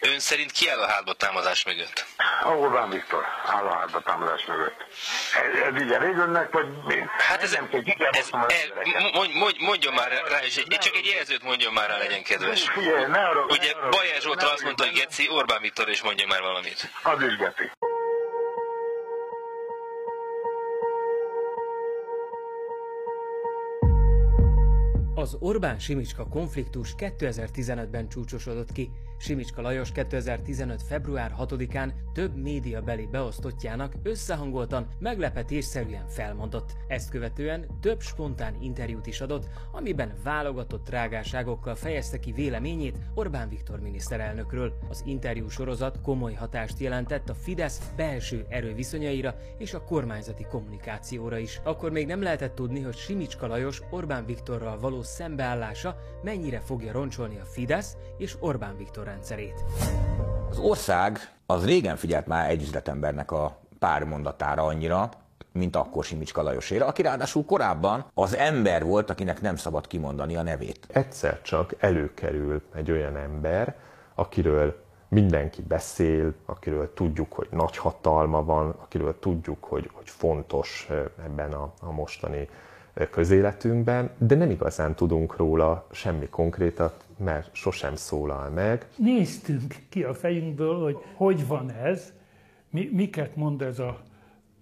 Ön szerint ki áll a hátba támadás mögött? A Orbán Viktor áll a hátba támadás mögött. Ez, ez így elég önnek, vagy mi? Hát ez, nem ez, ez, mondj, mondj, mondjon már rá, és egy, csak egy jelzőt mondjon már rá, legyen kedves. Figyelj, ne arra, Ugye Zsoltal ne azt mondta, hogy Geci, Orbán Viktor is mondja már valamit. Az is Geci. Az Orbán-Simicska konfliktus 2015-ben csúcsosodott ki. Simicska Lajos 2015. február 6-án több médiabeli beosztottjának összehangoltan, meglepetésszerűen felmondott. Ezt követően több spontán interjút is adott, amiben válogatott trágárságokkal fejezte ki véleményét Orbán Viktor miniszterelnökről. Az interjú sorozat komoly hatást jelentett a Fidesz belső erőviszonyaira és a kormányzati kommunikációra is. Akkor még nem lehetett tudni, hogy Simicska Lajos Orbán Viktorral való szembeállása mennyire fogja roncsolni a Fidesz és Orbán Viktor rendszerét. Az ország az régen figyelt már egy üzletembernek a pár mondatára annyira, mint akkor Simicska Lajosére, aki ráadásul korábban az ember volt, akinek nem szabad kimondani a nevét. egyszer csak előkerül egy olyan ember, akiről mindenki beszél, akiről tudjuk, hogy nagy hatalma van, akiről tudjuk, hogy, hogy fontos eh, ebben a, a mostani közéletünkben, de nem igazán tudunk róla semmi konkrétat, mert sosem szólal meg. néztünk ki a fejünkből, hogy hogy van ez, mi, miket mond ez, a,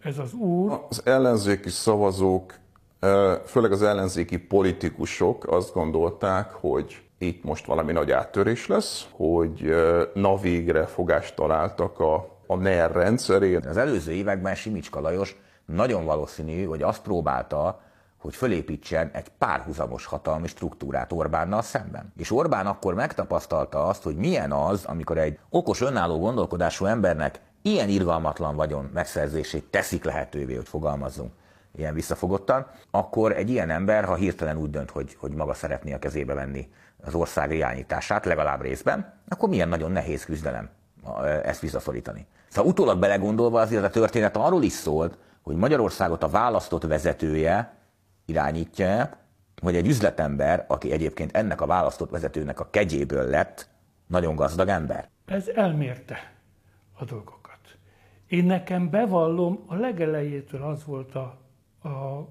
ez az úr. Az ellenzéki szavazók, főleg az ellenzéki politikusok azt gondolták, hogy itt most valami nagy áttörés lesz, hogy na végre fogást találtak a, a NER rendszerén. Az előző években Simicska Lajos nagyon valószínű, hogy azt próbálta, hogy fölépítsen egy párhuzamos hatalmi struktúrát Orbánnal szemben. És Orbán akkor megtapasztalta azt, hogy milyen az, amikor egy okos, önálló gondolkodású embernek ilyen irgalmatlan vagyon megszerzését teszik lehetővé, hogy fogalmazzunk ilyen visszafogottan, akkor egy ilyen ember, ha hirtelen úgy dönt, hogy, hogy maga szeretné a kezébe venni az ország irányítását, legalább részben, akkor milyen nagyon nehéz küzdelem a- ezt visszaszorítani. Szóval utólag belegondolva azért a történet arról is szólt, hogy Magyarországot a választott vezetője irányítja, vagy egy üzletember, aki egyébként ennek a választott vezetőnek a kegyéből lett, nagyon gazdag ember. Ez elmérte a dolgokat. Én nekem bevallom, a legelejétől az volt a, a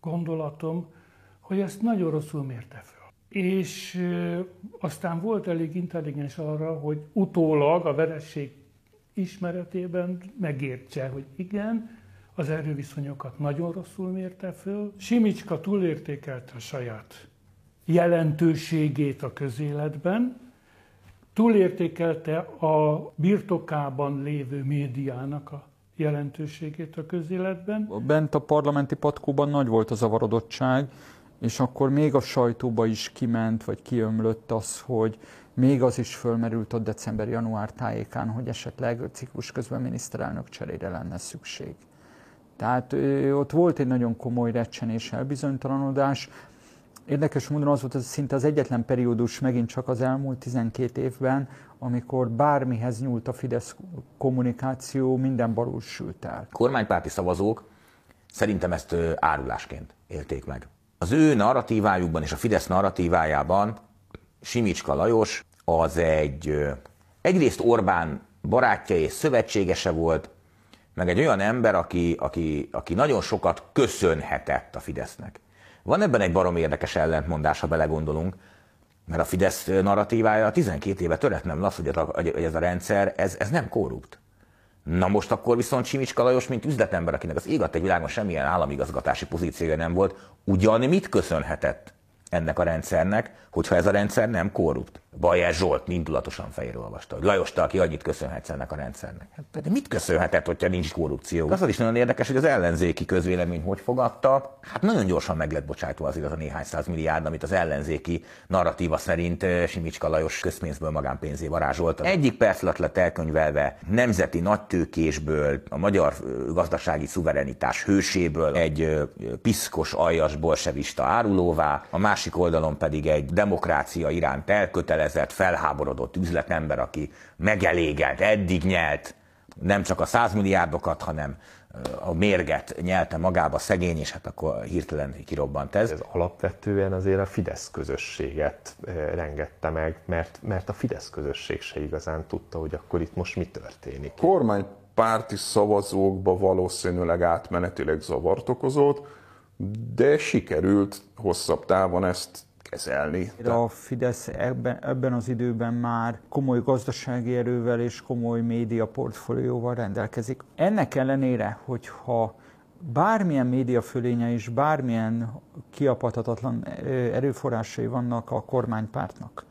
gondolatom, hogy ezt nagyon rosszul mérte fel. És ö, aztán volt elég intelligens arra, hogy utólag a veresség ismeretében megértse, hogy igen, az erőviszonyokat nagyon rosszul mérte föl. Simicska túlértékelte a saját jelentőségét a közéletben, túlértékelte a birtokában lévő médiának a jelentőségét a közéletben. Bent a parlamenti patkóban nagy volt a zavarodottság, és akkor még a sajtóba is kiment, vagy kiömlött az, hogy még az is fölmerült a december-január tájékán, hogy esetleg ciklus közben miniszterelnök cserére lenne szükség. Tehát ott volt egy nagyon komoly recsenés, elbizonytalanodás. Érdekes módon az volt ez szinte az egyetlen periódus megint csak az elmúlt 12 évben, amikor bármihez nyúlt a Fidesz kommunikáció, minden balul sült el. kormánypárti szavazók szerintem ezt árulásként élték meg. Az ő narratívájukban és a Fidesz narratívájában Simicska Lajos az egy egyrészt Orbán barátja és szövetségese volt, meg egy olyan ember, aki, aki, aki nagyon sokat köszönhetett a Fidesznek. Van ebben egy barom érdekes ellentmondás, ha belegondolunk, mert a Fidesz narratívája 12 éve töretlen az, hogy ez a, hogy ez a rendszer, ez, ez nem korrupt. Na most akkor viszont Simicska Lajos, mint üzletember, akinek az ég egy világon semmilyen államigazgatási pozíciója nem volt, ugyan mit köszönhetett ennek a rendszernek, hogyha ez a rendszer nem korrupt? Bajer Zsolt indulatosan fejéről olvasta, hogy Lajos, te, aki annyit köszönhetsz ennek a rendszernek. Hát, de mit köszönhetett, hogyha nincs korrupció? Az is nagyon érdekes, hogy az ellenzéki közvélemény hogy fogadta. Hát nagyon gyorsan meg lett bocsájtva az a néhány száz milliárd, amit az ellenzéki narratíva szerint eh, Simicska Lajos közpénzből magánpénzé varázsolt. Egyik perc alatt lett elkönyvelve nemzeti nagytőkésből, a magyar ö, gazdasági szuverenitás hőséből egy ö, piszkos, aljas bolsevista árulóvá, a másik oldalon pedig egy demokrácia iránt elkötelezett, felháborodott üzletember, aki megelégelt, eddig nyelt, nem csak a százmilliárdokat, hanem a mérget nyelte magába szegény, és hát akkor hirtelen kirobbant ez. Ez alapvetően azért a Fidesz közösséget rengette meg, mert, mert a Fidesz közösség se igazán tudta, hogy akkor itt most mi történik. Kormánypárti szavazókba valószínűleg átmenetileg zavart okozott, de sikerült hosszabb távon ezt kezelni. A Fidesz ebben, ebben az időben már komoly gazdasági erővel és komoly média portfólióval rendelkezik. Ennek ellenére, hogyha bármilyen média fölénye és bármilyen kiapadhatatlan erőforrásai vannak a kormánypártnak,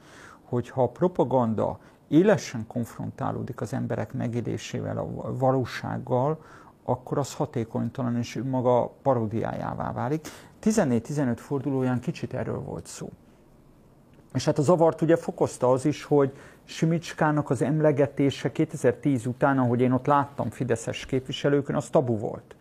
hogyha a propaganda élesen konfrontálódik az emberek megélésével, a valósággal, akkor az hatékonytalan és maga parodiájává válik. 14-15 fordulóján kicsit erről volt szó. És hát a zavart ugye fokozta az is, hogy Simicskának az emlegetése 2010 után, ahogy én ott láttam Fideszes képviselőkön, az tabu volt.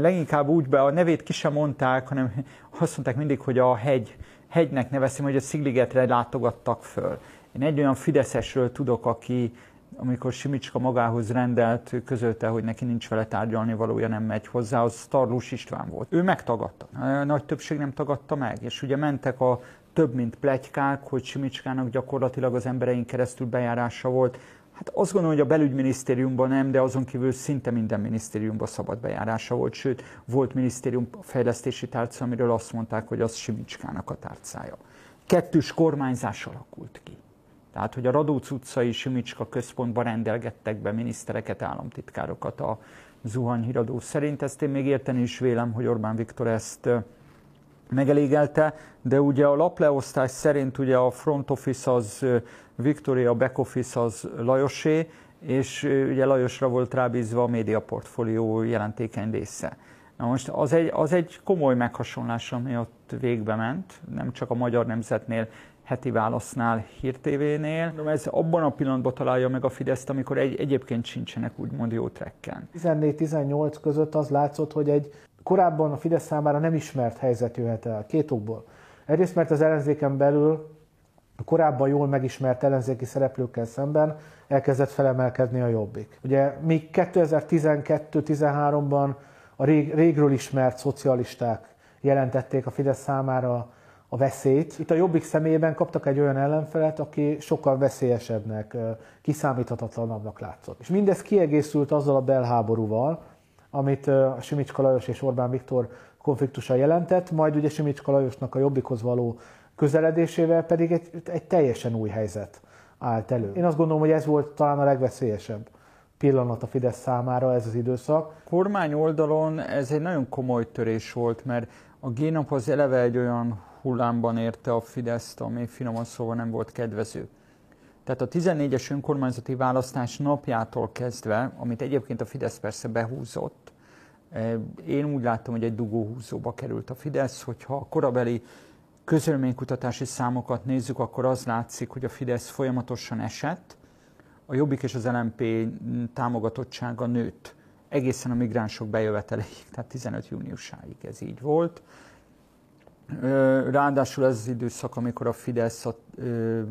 Leginkább úgy be, a nevét ki sem mondták, hanem azt mondták mindig, hogy a hegy, hegynek neveztem, hogy a Szigligetre látogattak föl. Én egy olyan Fideszesről tudok, aki amikor Simicska magához rendelt, közölte, hogy neki nincs vele tárgyalni valója, nem megy hozzá, az Starlós István volt. Ő megtagadta. A nagy többség nem tagadta meg, és ugye mentek a több mint plegykák, hogy Simicskának gyakorlatilag az embereink keresztül bejárása volt. Hát azt gondolom, hogy a belügyminisztériumban nem, de azon kívül szinte minden minisztériumban szabad bejárása volt, sőt, volt minisztérium fejlesztési tárca, amiről azt mondták, hogy az Simicskának a tárcája. Kettős kormányzás alakult ki. Tehát, hogy a Radóc utcai Simicska központban rendelgettek be minisztereket, államtitkárokat a zuhanyhíradó szerint. Ezt én még érteni is vélem, hogy Orbán Viktor ezt megelégelte, de ugye a lapleosztás szerint ugye a front office az Victoria, a back office az Lajosé, és ugye Lajosra volt rábízva a média portfólió jelentékeny része. Na most az egy, az egy komoly meghasonlás, ami ott végbe ment, nem csak a Magyar Nemzetnél, heti válasznál, hírtévénél. Ez abban a pillanatban találja meg a Fideszt, amikor egy, egyébként sincsenek úgymond jó trekken. 14-18 között az látszott, hogy egy korábban a Fidesz számára nem ismert helyzet jöhet el, két okból. Egyrészt, mert az ellenzéken belül a korábban jól megismert ellenzéki szereplőkkel szemben elkezdett felemelkedni a jobbik. Ugye míg 2012-13-ban a rég, régről ismert szocialisták jelentették a Fidesz számára a veszélyt. Itt a Jobbik személyében kaptak egy olyan ellenfelet, aki sokkal veszélyesebbnek, kiszámíthatatlanabbnak látszott. És mindez kiegészült azzal a belháborúval, amit a Simicska Lajos és Orbán Viktor konfliktusa jelentett, majd ugye Simicska Lajosnak a Jobbikhoz való közeledésével pedig egy, egy teljesen új helyzet állt elő. Én azt gondolom, hogy ez volt talán a legveszélyesebb pillanat a Fidesz számára ez az időszak. Kormány oldalon ez egy nagyon komoly törés volt, mert a G-nap az eleve egy olyan hullámban érte a Fideszt, ami finoman szóval nem volt kedvező. Tehát a 14-es önkormányzati választás napjától kezdve, amit egyébként a Fidesz persze behúzott, eh, én úgy láttam, hogy egy dugóhúzóba került a Fidesz, hogyha a korabeli közölménykutatási számokat nézzük, akkor az látszik, hogy a Fidesz folyamatosan esett, a Jobbik és az LMP támogatottsága nőtt egészen a migránsok bejöveteleig, tehát 15 júniusáig ez így volt. Ráadásul ez az időszak, amikor a Fidesz a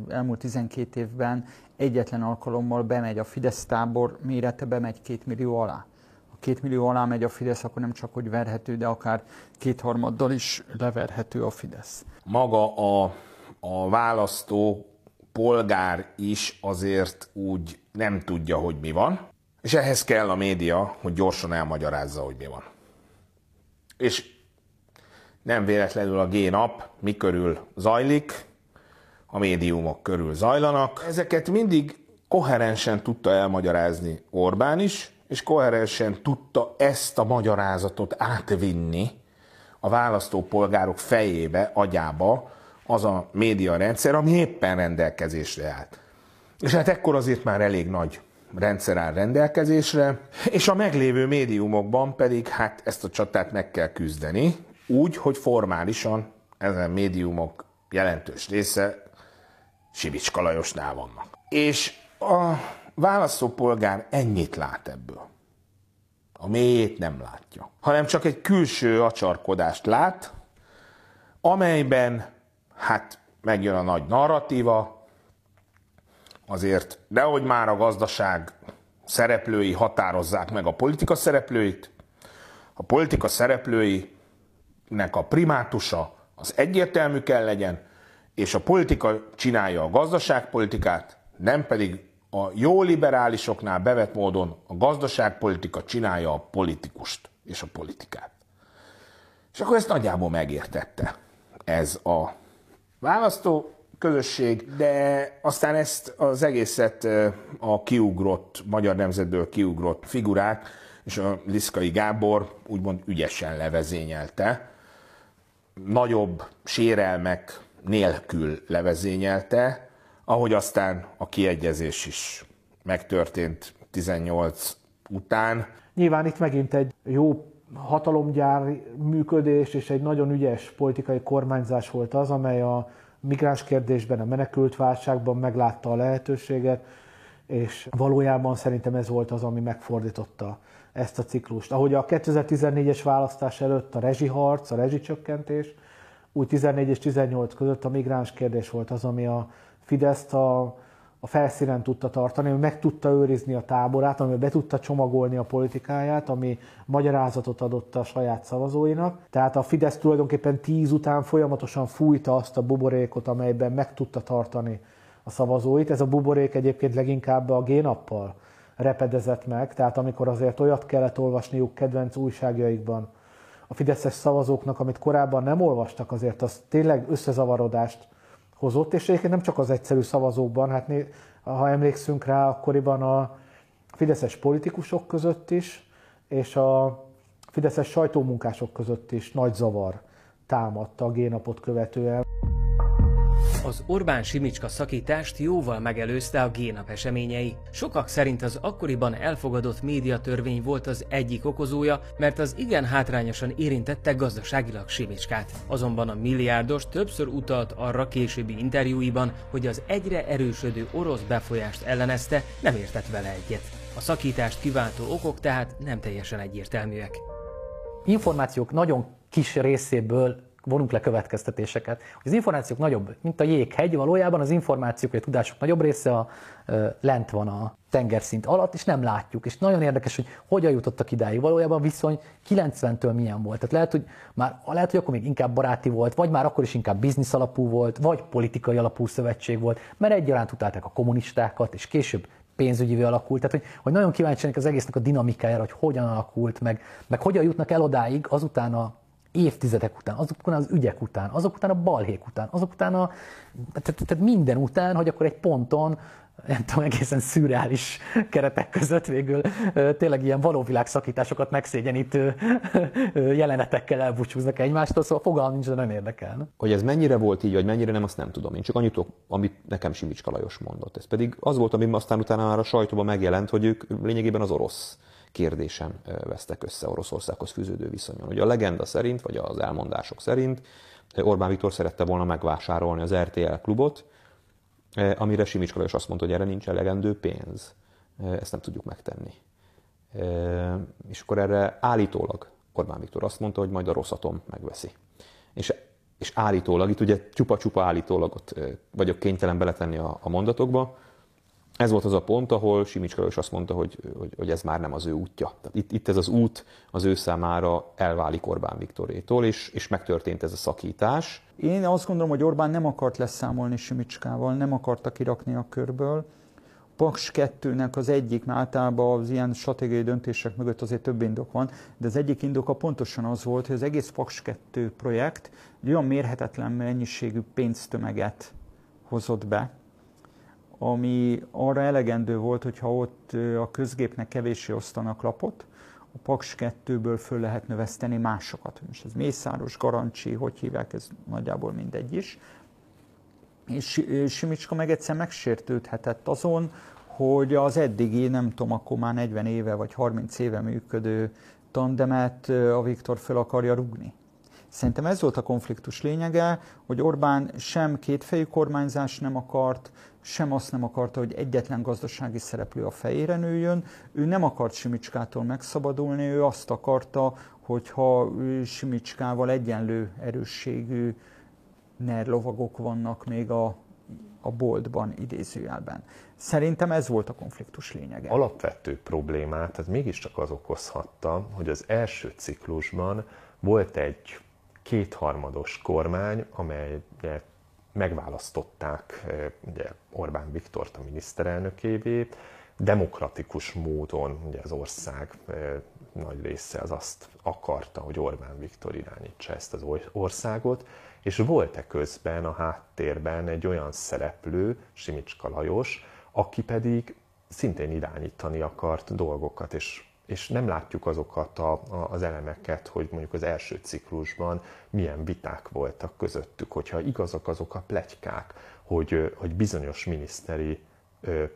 elmúlt 12 évben egyetlen alkalommal bemegy a Fidesz tábor mérete, bemegy két millió alá. A két millió alá megy a Fidesz, akkor nem csak hogy verhető, de akár kétharmaddal is leverhető a Fidesz. Maga a, a választó polgár is azért úgy nem tudja, hogy mi van, és ehhez kell a média, hogy gyorsan elmagyarázza, hogy mi van. És nem véletlenül a G-nap mi körül zajlik, a médiumok körül zajlanak. Ezeket mindig koherensen tudta elmagyarázni Orbán is, és koherensen tudta ezt a magyarázatot átvinni a választópolgárok fejébe, agyába az a média rendszer, ami éppen rendelkezésre állt. És hát ekkor azért már elég nagy rendszer áll rendelkezésre, és a meglévő médiumokban pedig hát ezt a csatát meg kell küzdeni, úgy, hogy formálisan ezen médiumok jelentős része Sibicska Lajosnál vannak. És a választópolgár ennyit lát ebből. A mélyét nem látja, hanem csak egy külső acsarkodást lát, amelyben hát megjön a nagy narratíva, azért, nehogy már a gazdaság szereplői határozzák meg a politika szereplőit, a politika szereplőinek a primátusa az egyértelmű kell legyen, és a politika csinálja a gazdaságpolitikát, nem pedig a jó liberálisoknál bevett módon a gazdaságpolitika csinálja a politikust és a politikát. És akkor ezt nagyjából megértette ez a választó közösség, de aztán ezt az egészet a kiugrott, magyar nemzetből kiugrott figurák, és a Liszkai Gábor úgymond ügyesen levezényelte, nagyobb sérelmek nélkül levezényelte, ahogy aztán a kiegyezés is megtörtént 18 után. Nyilván itt megint egy jó hatalomgyár működés és egy nagyon ügyes politikai kormányzás volt az, amely a migráns kérdésben, a menekült válságban meglátta a lehetőséget, és valójában szerintem ez volt az, ami megfordította ezt a ciklust. Ahogy a 2014-es választás előtt a rezsiharc, a rezsicsökkentés, úgy 14 és 18 között a migráns kérdés volt az, ami a Fideszt a, a felszínen tudta tartani, ami meg tudta őrizni a táborát, ami be tudta csomagolni a politikáját, ami magyarázatot adott a saját szavazóinak. Tehát a Fidesz tulajdonképpen tíz után folyamatosan fújta azt a buborékot, amelyben meg tudta tartani a szavazóit. Ez a buborék egyébként leginkább a génappal repedezett meg, tehát amikor azért olyat kellett olvasniuk kedvenc újságjaikban a fideszes szavazóknak, amit korábban nem olvastak, azért az tényleg összezavarodást hozott, és egyébként nem csak az egyszerű szavazókban, hát ha emlékszünk rá, akkoriban a fideszes politikusok között is, és a fideszes sajtómunkások között is nagy zavar támadta a génapot követően. Az Orbán Simicska szakítást jóval megelőzte a génap eseményei. Sokak szerint az akkoriban elfogadott médiatörvény volt az egyik okozója, mert az igen hátrányosan érintette gazdaságilag Simicskát. Azonban a milliárdos többször utalt arra későbbi interjúiban, hogy az egyre erősödő orosz befolyást ellenezte, nem értett vele egyet. A szakítást kiváltó okok tehát nem teljesen egyértelműek. Információk nagyon kis részéből vonunk le következtetéseket. Az információk nagyobb, mint a jéghegy, valójában az információk, vagy a tudások nagyobb része a, ö, lent van a tengerszint alatt, és nem látjuk. És nagyon érdekes, hogy hogyan jutottak idáig. Valójában viszony 90-től milyen volt. Tehát lehet, hogy már lehet, hogy akkor még inkább baráti volt, vagy már akkor is inkább biznisz alapú volt, vagy politikai alapú szövetség volt, mert egyaránt utálták a kommunistákat, és később pénzügyivé alakult. Tehát, hogy, hogy nagyon kíváncsi az egésznek a dinamikájára, hogy hogyan alakult, meg, meg hogyan jutnak el odáig azután a évtizedek után, azok után az ügyek után, azok után a balhék után, azok után a, tehát, tehát minden után, hogy akkor egy ponton nem tudom, egészen szürreális keretek között végül tényleg ilyen valóvilág szakításokat megszégyenítő jelenetekkel elbúcsúznak egymástól, szóval fogalmam nincs, de nem érdekel. Hogy ez mennyire volt így, vagy mennyire nem, azt nem tudom. Én csak annyit amit nekem Simicska Lajos mondott. Ez pedig az volt, ami aztán utána már a sajtóban megjelent, hogy ők lényegében az orosz kérdésen vesztek össze Oroszországhoz fűződő viszonyon. Ugye a legenda szerint, vagy az elmondások szerint Orbán Viktor szerette volna megvásárolni az RTL klubot, amire Simicska Lajos azt mondta, hogy erre nincs elegendő pénz. Ezt nem tudjuk megtenni. És akkor erre állítólag Orbán Viktor azt mondta, hogy majd a Rosszatom megveszi. És, és állítólag, itt ugye csupa-csupa állítólagot vagyok kénytelen beletenni a, a mondatokba, ez volt az a pont, ahol Simicska is azt mondta, hogy, hogy, hogy ez már nem az ő útja. Tehát itt, itt ez az út az ő számára elválik Orbán Viktorétól, és, és megtörtént ez a szakítás. Én azt gondolom, hogy Orbán nem akart leszámolni Simicskával, nem akarta kirakni a körből. Paks 2-nek az egyik, mert általában az ilyen stratégiai döntések mögött azért több indok van, de az egyik indoka pontosan az volt, hogy az egész Paks 2 projekt egy olyan mérhetetlen mennyiségű pénztömeget hozott be, ami arra elegendő volt, hogyha ott a közgépnek kevéssé osztanak lapot, a Paks 2-ből föl lehet növeszteni másokat. Most ez Mészáros, Garancsi, hogy hívják, ez nagyjából mindegy is. És Simicska meg egyszer megsértődhetett azon, hogy az eddigi, nem tudom, akkor már 40 éve vagy 30 éve működő tandemet a Viktor föl akarja rugni. Szerintem ez volt a konfliktus lényege, hogy Orbán sem kétfejű kormányzás nem akart, sem azt nem akarta, hogy egyetlen gazdasági szereplő a fejére nőjön. Ő nem akart Simicskától megszabadulni, ő azt akarta, hogyha Simicskával egyenlő erősségű ner lovagok vannak még a a boltban idézőjelben. Szerintem ez volt a konfliktus lényege. Alapvető problémát ez mégiscsak az okozhatta, hogy az első ciklusban volt egy kétharmados kormány, amelyet megválasztották ugye Orbán Viktort a miniszterelnökévé, demokratikus módon ugye az ország nagy része az azt akarta, hogy Orbán Viktor irányítsa ezt az országot, és volt-e közben a háttérben egy olyan szereplő, Simicska Lajos, aki pedig szintén irányítani akart dolgokat, és, és nem látjuk azokat a, a, az elemeket, hogy mondjuk az első ciklusban milyen viták voltak közöttük, hogyha igazak azok a plegykák, hogy, hogy bizonyos miniszteri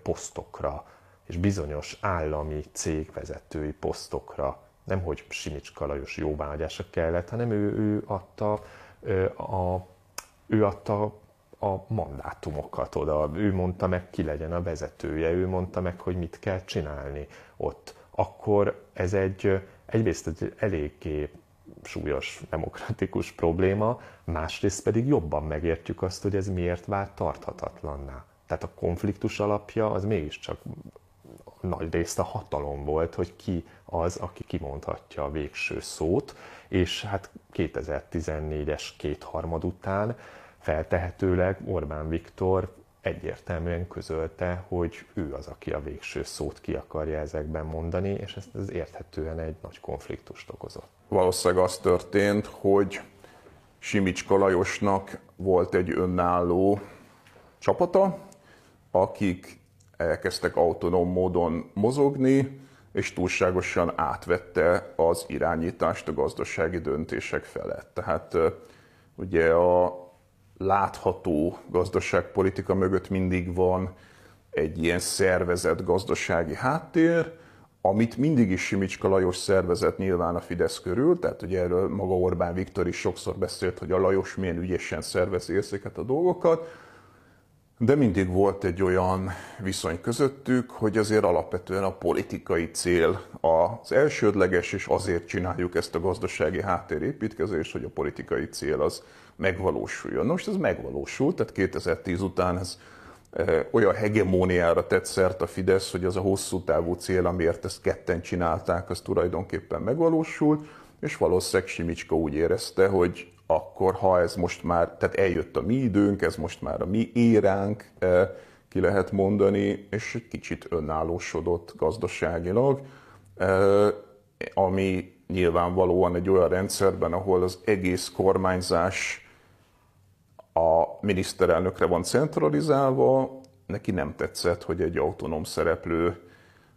posztokra és bizonyos állami cégvezetői posztokra nem hogy Simicska Lajos jóvágyása kellett, hanem ő, ő adta a, ő adta a mandátumokat oda, ő mondta meg, ki legyen a vezetője, ő mondta meg, hogy mit kell csinálni ott. Akkor ez egy, egyrészt egy eléggé súlyos demokratikus probléma, másrészt pedig jobban megértjük azt, hogy ez miért vált tarthatatlanná. Tehát a konfliktus alapja az mégiscsak nagy részt a hatalom volt, hogy ki az, aki kimondhatja a végső szót, és hát 2014-es kétharmad után feltehetőleg Orbán Viktor egyértelműen közölte, hogy ő az, aki a végső szót ki akarja ezekben mondani, és ez, ez érthetően egy nagy konfliktust okozott. Valószínűleg az történt, hogy Simicska Lajosnak volt egy önálló csapata, akik elkezdtek autonóm módon mozogni, és túlságosan átvette az irányítást a gazdasági döntések felett. Tehát ugye a látható gazdaságpolitika mögött mindig van egy ilyen szervezett gazdasági háttér, amit mindig is Simicska Lajos szervezett nyilván a Fidesz körül, tehát ugye erről maga Orbán Viktor is sokszor beszélt, hogy a Lajos milyen ügyesen szervezi ezeket a dolgokat, de mindig volt egy olyan viszony közöttük, hogy azért alapvetően a politikai cél az elsődleges, és azért csináljuk ezt a gazdasági háttérépítkezést, hogy a politikai cél az megvalósuljon. Most ez megvalósult, tehát 2010 után ez e, olyan hegemóniára tett szert a Fidesz, hogy az a hosszú távú cél, amiért ezt ketten csinálták, az tulajdonképpen megvalósult, és valószínűleg Simicska úgy érezte, hogy akkor ha ez most már, tehát eljött a mi időnk, ez most már a mi éránk, e, ki lehet mondani, és egy kicsit önállósodott gazdaságilag, e, ami nyilvánvalóan egy olyan rendszerben, ahol az egész kormányzás a miniszterelnökre van centralizálva, neki nem tetszett, hogy egy autonóm szereplő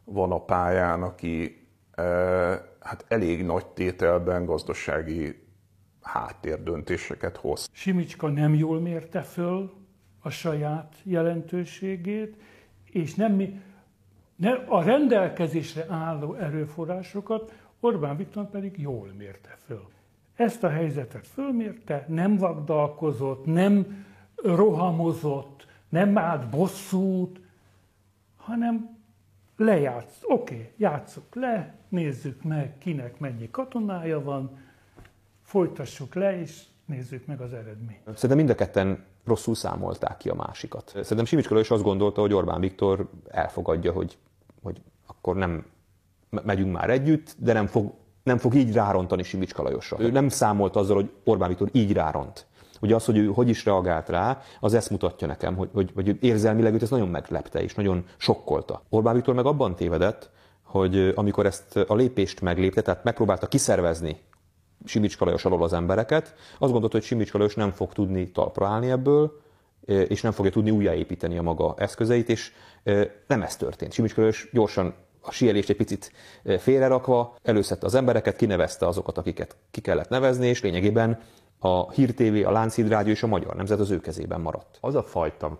van a pályán, aki e, hát elég nagy tételben gazdasági háttérdöntéseket hoz. Simicska nem jól mérte föl a saját jelentőségét, és nem, ne, a rendelkezésre álló erőforrásokat Orbán Viktor pedig jól mérte föl. Ezt a helyzetet fölmérte, nem vagdalkozott, nem rohamozott, nem állt bosszút, hanem lejátsz. Oké, okay, játsszuk le, nézzük meg, kinek mennyi katonája van, folytassuk le, és nézzük meg az eredményt. Szerintem mind a ketten rosszul számolták ki a másikat. Szerintem Simicska is azt gondolta, hogy Orbán Viktor elfogadja, hogy, hogy akkor nem megyünk már együtt, de nem fog, nem fog így rárontani Simicska Lajosra. Ő nem számolt azzal, hogy Orbán Viktor így ráront. Ugye az, hogy ő hogy is reagált rá, az ezt mutatja nekem, hogy, hogy, hogy érzelmileg őt ez nagyon meglepte és nagyon sokkolta. Orbán Viktor meg abban tévedett, hogy amikor ezt a lépést meglépte, tehát megpróbálta kiszervezni Simicska Lajos alól az embereket, azt gondolta, hogy Simicska Lajos nem fog tudni talpra állni ebből, és nem fogja tudni újjáépíteni a maga eszközeit, és nem ez történt. Simicska Lajos gyorsan a sielést egy picit félrerakva, előszette az embereket, kinevezte azokat, akiket ki kellett nevezni, és lényegében a Hír TV, a Lánchíd Rádió és a Magyar Nemzet az ő kezében maradt. Az a fajta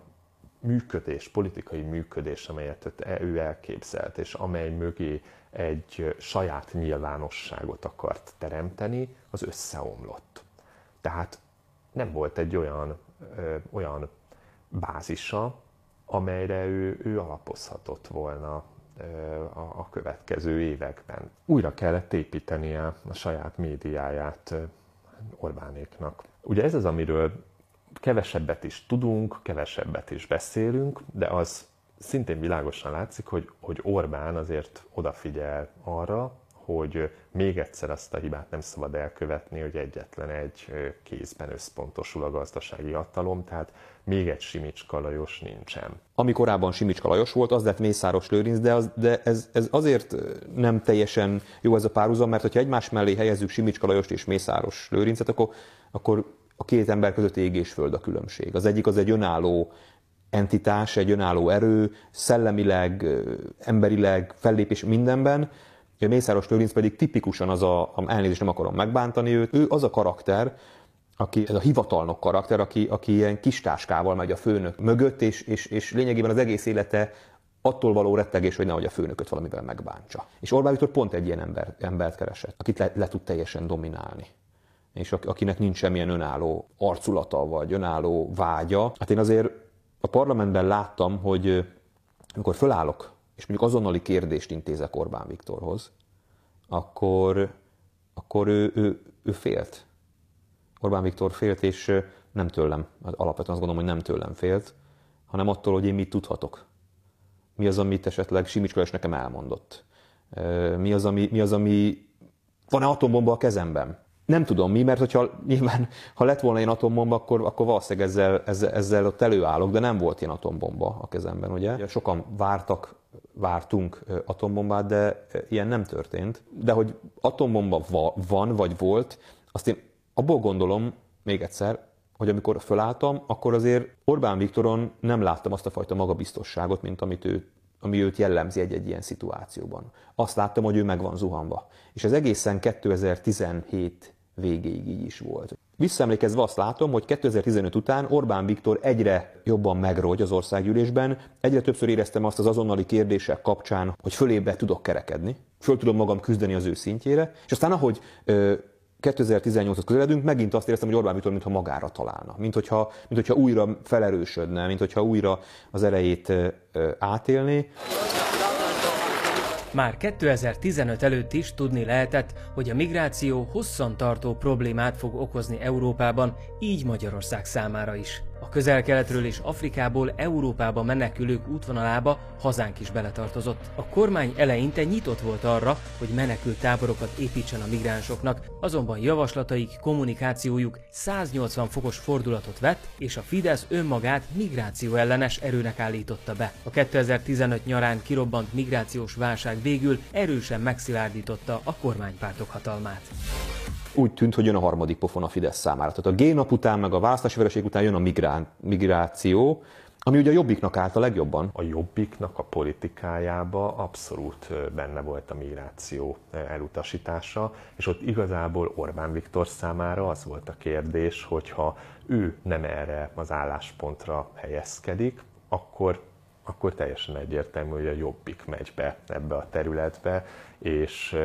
működés, politikai működés, amelyet ő elképzelt, és amely mögé egy saját nyilvánosságot akart teremteni, az összeomlott. Tehát nem volt egy olyan, ö, olyan bázisa, amelyre ő, ő alapozhatott volna a, következő években. Újra kellett építenie a saját médiáját Orbánéknak. Ugye ez az, amiről kevesebbet is tudunk, kevesebbet is beszélünk, de az szintén világosan látszik, hogy, hogy Orbán azért odafigyel arra, hogy még egyszer azt a hibát nem szabad elkövetni, hogy egyetlen egy kézben összpontosul a gazdasági hatalom, tehát még egy Simicska Lajos nincsen. Ami korábban Simicska Lajos volt, az lett Mészáros Lőrinc, de, az, de ez, ez azért nem teljesen jó ez a párhuzam, mert ha egymás mellé helyezzük Simicska Lajost és Mészáros Lőrincet, akkor, akkor a két ember között ég és föld a különbség. Az egyik az egy önálló entitás, egy önálló erő, szellemileg, emberileg, fellépés mindenben, Mészáros Lőrinc pedig tipikusan az a, elnézést nem akarom megbántani őt, ő az a karakter, aki, ez a hivatalnok karakter, aki, aki ilyen kis táskával megy a főnök mögött, és, és, és lényegében az egész élete attól való rettegés, hogy nehogy a főnököt valamivel megbántsa. És Orbán Viktor pont egy ilyen ember, embert keresett, akit le, le tud teljesen dominálni és akinek nincs semmilyen önálló arculata, vagy önálló vágya. Hát én azért a parlamentben láttam, hogy amikor fölállok, és mondjuk azonnali kérdést intézek Orbán Viktorhoz, akkor, akkor ő, ő, ő félt. Orbán Viktor félt, és nem tőlem, alapvetően azt gondolom, hogy nem tőlem félt, hanem attól, hogy én mit tudhatok. Mi az, amit esetleg Simicska is nekem elmondott. Mi az, ami, mi az, ami van-e atombomba a kezemben? Nem tudom mi, mert hogyha nyilván, ha lett volna ilyen atombomba, akkor, akkor valószínűleg ezzel, ezzel, ezzel ott előállok, de nem volt ilyen atombomba a kezemben, ugye? Sokan vártak, vártunk atombombát, de ilyen nem történt. De hogy atombomba va, van, vagy volt, azt én abból gondolom, még egyszer, hogy amikor fölálltam, akkor azért Orbán Viktoron nem láttam azt a fajta magabiztosságot, mint amit ő, ami őt jellemzi egy-egy ilyen szituációban. Azt láttam, hogy ő meg van zuhanva. És ez egészen 2017 végéig így is volt. Visszaemlékezve azt látom, hogy 2015 után Orbán Viktor egyre jobban megrogy az országgyűlésben, egyre többször éreztem azt az azonnali kérdések kapcsán, hogy fölébe tudok kerekedni, föl tudom magam küzdeni az ő szintjére, és aztán ahogy 2018-ot közeledünk, megint azt éreztem, hogy Orbán Viktor mintha magára találna, mint hogyha, mint hogyha újra felerősödne, mint hogyha újra az erejét átélné. Már 2015 előtt is tudni lehetett, hogy a migráció hosszantartó problémát fog okozni Európában, így Magyarország számára is. A közel-keletről és Afrikából Európába menekülők útvonalába hazánk is beletartozott. A kormány eleinte nyitott volt arra, hogy menekült táborokat építsen a migránsoknak, azonban javaslataik, kommunikációjuk 180 fokos fordulatot vett, és a Fidesz önmagát migráció ellenes erőnek állította be. A 2015 nyarán kirobbant migrációs válság végül erősen megszilárdította a kormánypártok hatalmát úgy tűnt, hogy jön a harmadik pofon a Fidesz számára. Tehát a G-nap után, meg a választási vereség után jön a migrá- migráció, ami ugye a Jobbiknak állt a legjobban. A Jobbiknak a politikájába abszolút benne volt a migráció elutasítása, és ott igazából Orbán Viktor számára az volt a kérdés, hogyha ő nem erre az álláspontra helyezkedik, akkor akkor teljesen egyértelmű, hogy a Jobbik megy be ebbe a területbe, és,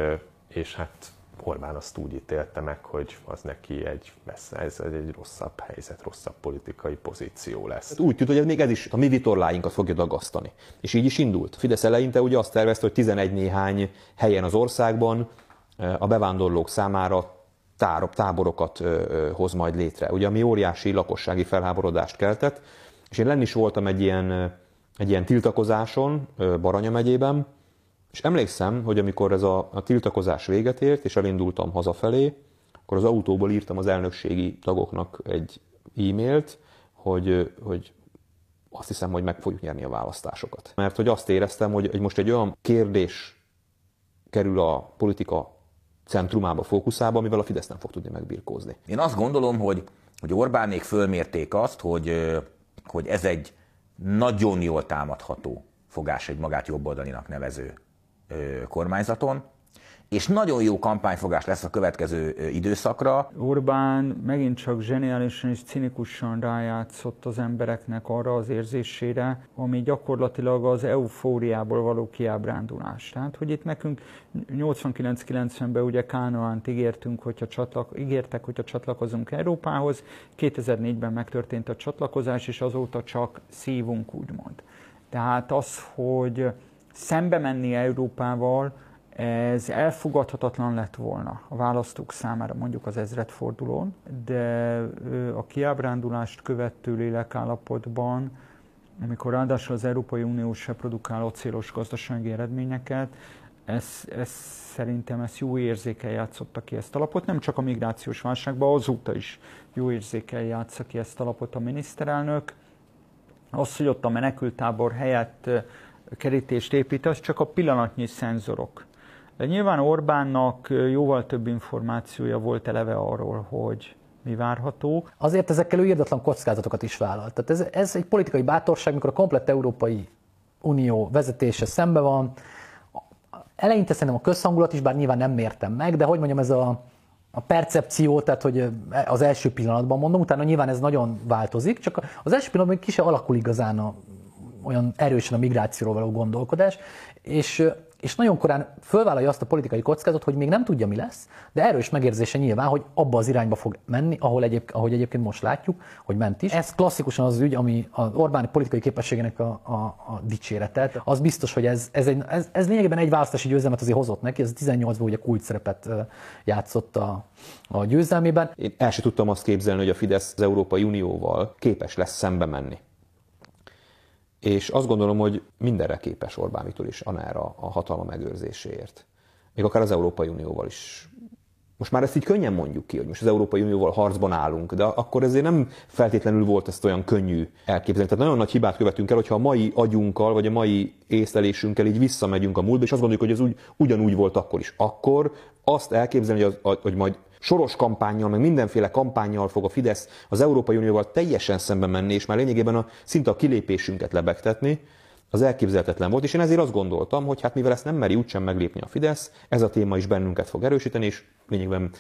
és hát Orbán azt úgy ítélte meg, hogy az neki egy, ez egy rosszabb helyzet, rosszabb politikai pozíció lesz. Hát úgy tűnt, hogy még ez is a mi vitorláinkat fogja dagasztani. És így is indult. Fidesz eleinte ugye azt tervezte, hogy 11 néhány helyen az országban a bevándorlók számára tárobb táborokat hoz majd létre. Ugye ami óriási lakossági felháborodást keltett, és én lenni is voltam egy ilyen, egy ilyen tiltakozáson Baranya megyében, és emlékszem, hogy amikor ez a, a tiltakozás véget ért, és elindultam hazafelé, akkor az autóból írtam az elnökségi tagoknak egy e-mailt, hogy, hogy azt hiszem, hogy meg fogjuk nyerni a választásokat. Mert hogy azt éreztem, hogy, hogy most egy olyan kérdés kerül a politika centrumába, fókuszába, amivel a Fidesz nem fog tudni megbirkózni. Én azt gondolom, hogy, hogy Orbánék fölmérték azt, hogy, hogy ez egy nagyon jól támadható fogás egy magát jobboldalinak nevező kormányzaton, és nagyon jó kampányfogás lesz a következő időszakra. Orbán megint csak zseniálisan és cinikusan rájátszott az embereknek arra az érzésére, ami gyakorlatilag az eufóriából való kiábrándulás. Tehát, hogy itt nekünk 89-90-ben ugye Kánoánt ígértünk, hogyha csatlak, ígértek, hogyha csatlakozunk Európához, 2004-ben megtörtént a csatlakozás, és azóta csak szívunk, úgymond. Tehát az, hogy szembe menni Európával, Ez elfogadhatatlan lett volna a választók számára mondjuk az ezredfordulón, de a kiábrándulást követő lélekállapotban, amikor ráadásul az Európai Unió se produkál acélos gazdasági eredményeket, ez, ez szerintem ezt jó érzékel játszotta ki ezt a lapot, nem csak a migrációs válságban, azóta is jó érzékel játsza ki ezt a lapot a miniszterelnök. Az, hogy ott a menekültábor helyett kerítést épít, az csak a pillanatnyi szenzorok. De nyilván Orbánnak jóval több információja volt eleve arról, hogy mi várható. Azért ezekkel ő írdatlan kockázatokat is vállalt. Tehát ez, ez egy politikai bátorság, mikor a komplett Európai Unió vezetése szembe van, eleinte szerintem a közhangulat is, bár nyilván nem mértem meg, de hogy mondjam, ez a, a percepció, tehát hogy az első pillanatban mondom, utána nyilván ez nagyon változik, csak az első pillanatban ki se alakul igazán a, olyan erősen a migrációról való gondolkodás, és és nagyon korán fölvállalja azt a politikai kockázatot, hogy még nem tudja, mi lesz, de erős megérzése nyilván, hogy abba az irányba fog menni, ahol egyéb, ahogy egyébként most látjuk, hogy ment is. Ez klasszikusan az ügy, ami az Orbáni politikai képességének a, a, a dicsérete. Az biztos, hogy ez, ez, egy, ez, ez lényegében egy választási győzelmet azért hozott neki, ez 18-ban ugye kulcs szerepet játszott a, a győzelmében. Én el sem tudtam azt képzelni, hogy a Fidesz az Európai Unióval képes lesz szembe menni. És azt gondolom, hogy mindenre képes Orbán Viktor is Anára a hatalma megőrzéséért. Még akár az Európai Unióval is. Most már ezt így könnyen mondjuk ki, hogy most az Európai Unióval harcban állunk, de akkor ezért nem feltétlenül volt ezt olyan könnyű elképzelni. Tehát nagyon nagy hibát követünk el, hogyha a mai agyunkkal, vagy a mai észlelésünkkel így visszamegyünk a múltba, és azt gondoljuk, hogy ez úgy, ugyanúgy volt akkor is. Akkor azt elképzelni, hogy, az, hogy majd soros kampányjal, meg mindenféle kampányjal fog a Fidesz az Európai Unióval teljesen szembe menni, és már lényegében a, szinte a kilépésünket lebegtetni, az elképzelhetetlen volt, és én ezért azt gondoltam, hogy hát mivel ezt nem meri úgysem meglépni a Fidesz, ez a téma is bennünket fog erősíteni, és lényegében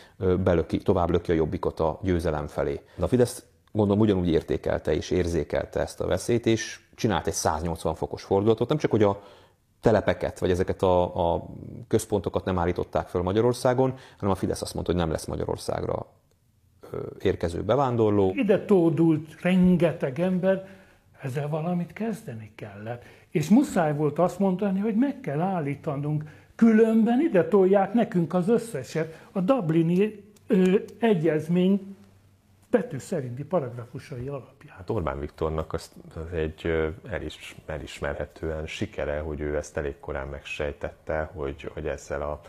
belöki, tovább löki a jobbikot a győzelem felé. De a Fidesz gondolom ugyanúgy értékelte és érzékelte ezt a veszélyt, és csinált egy 180 fokos fordulatot, nem csak hogy a telepeket, vagy ezeket a, a központokat nem állították föl Magyarországon, hanem a Fidesz azt mondta, hogy nem lesz Magyarországra érkező bevándorló. Ide tódult rengeteg ember, ezzel valamit kezdeni kellett. És muszáj volt azt mondani, hogy meg kell állítanunk, különben ide tolják nekünk az összeset. A Dublini ö, egyezmény betű szerinti paragrafusai alapján. Hát Orbán Viktornak az, az egy elis, elismerhetően sikere, hogy ő ezt elég korán megsejtette, hogy, hogy ezzel a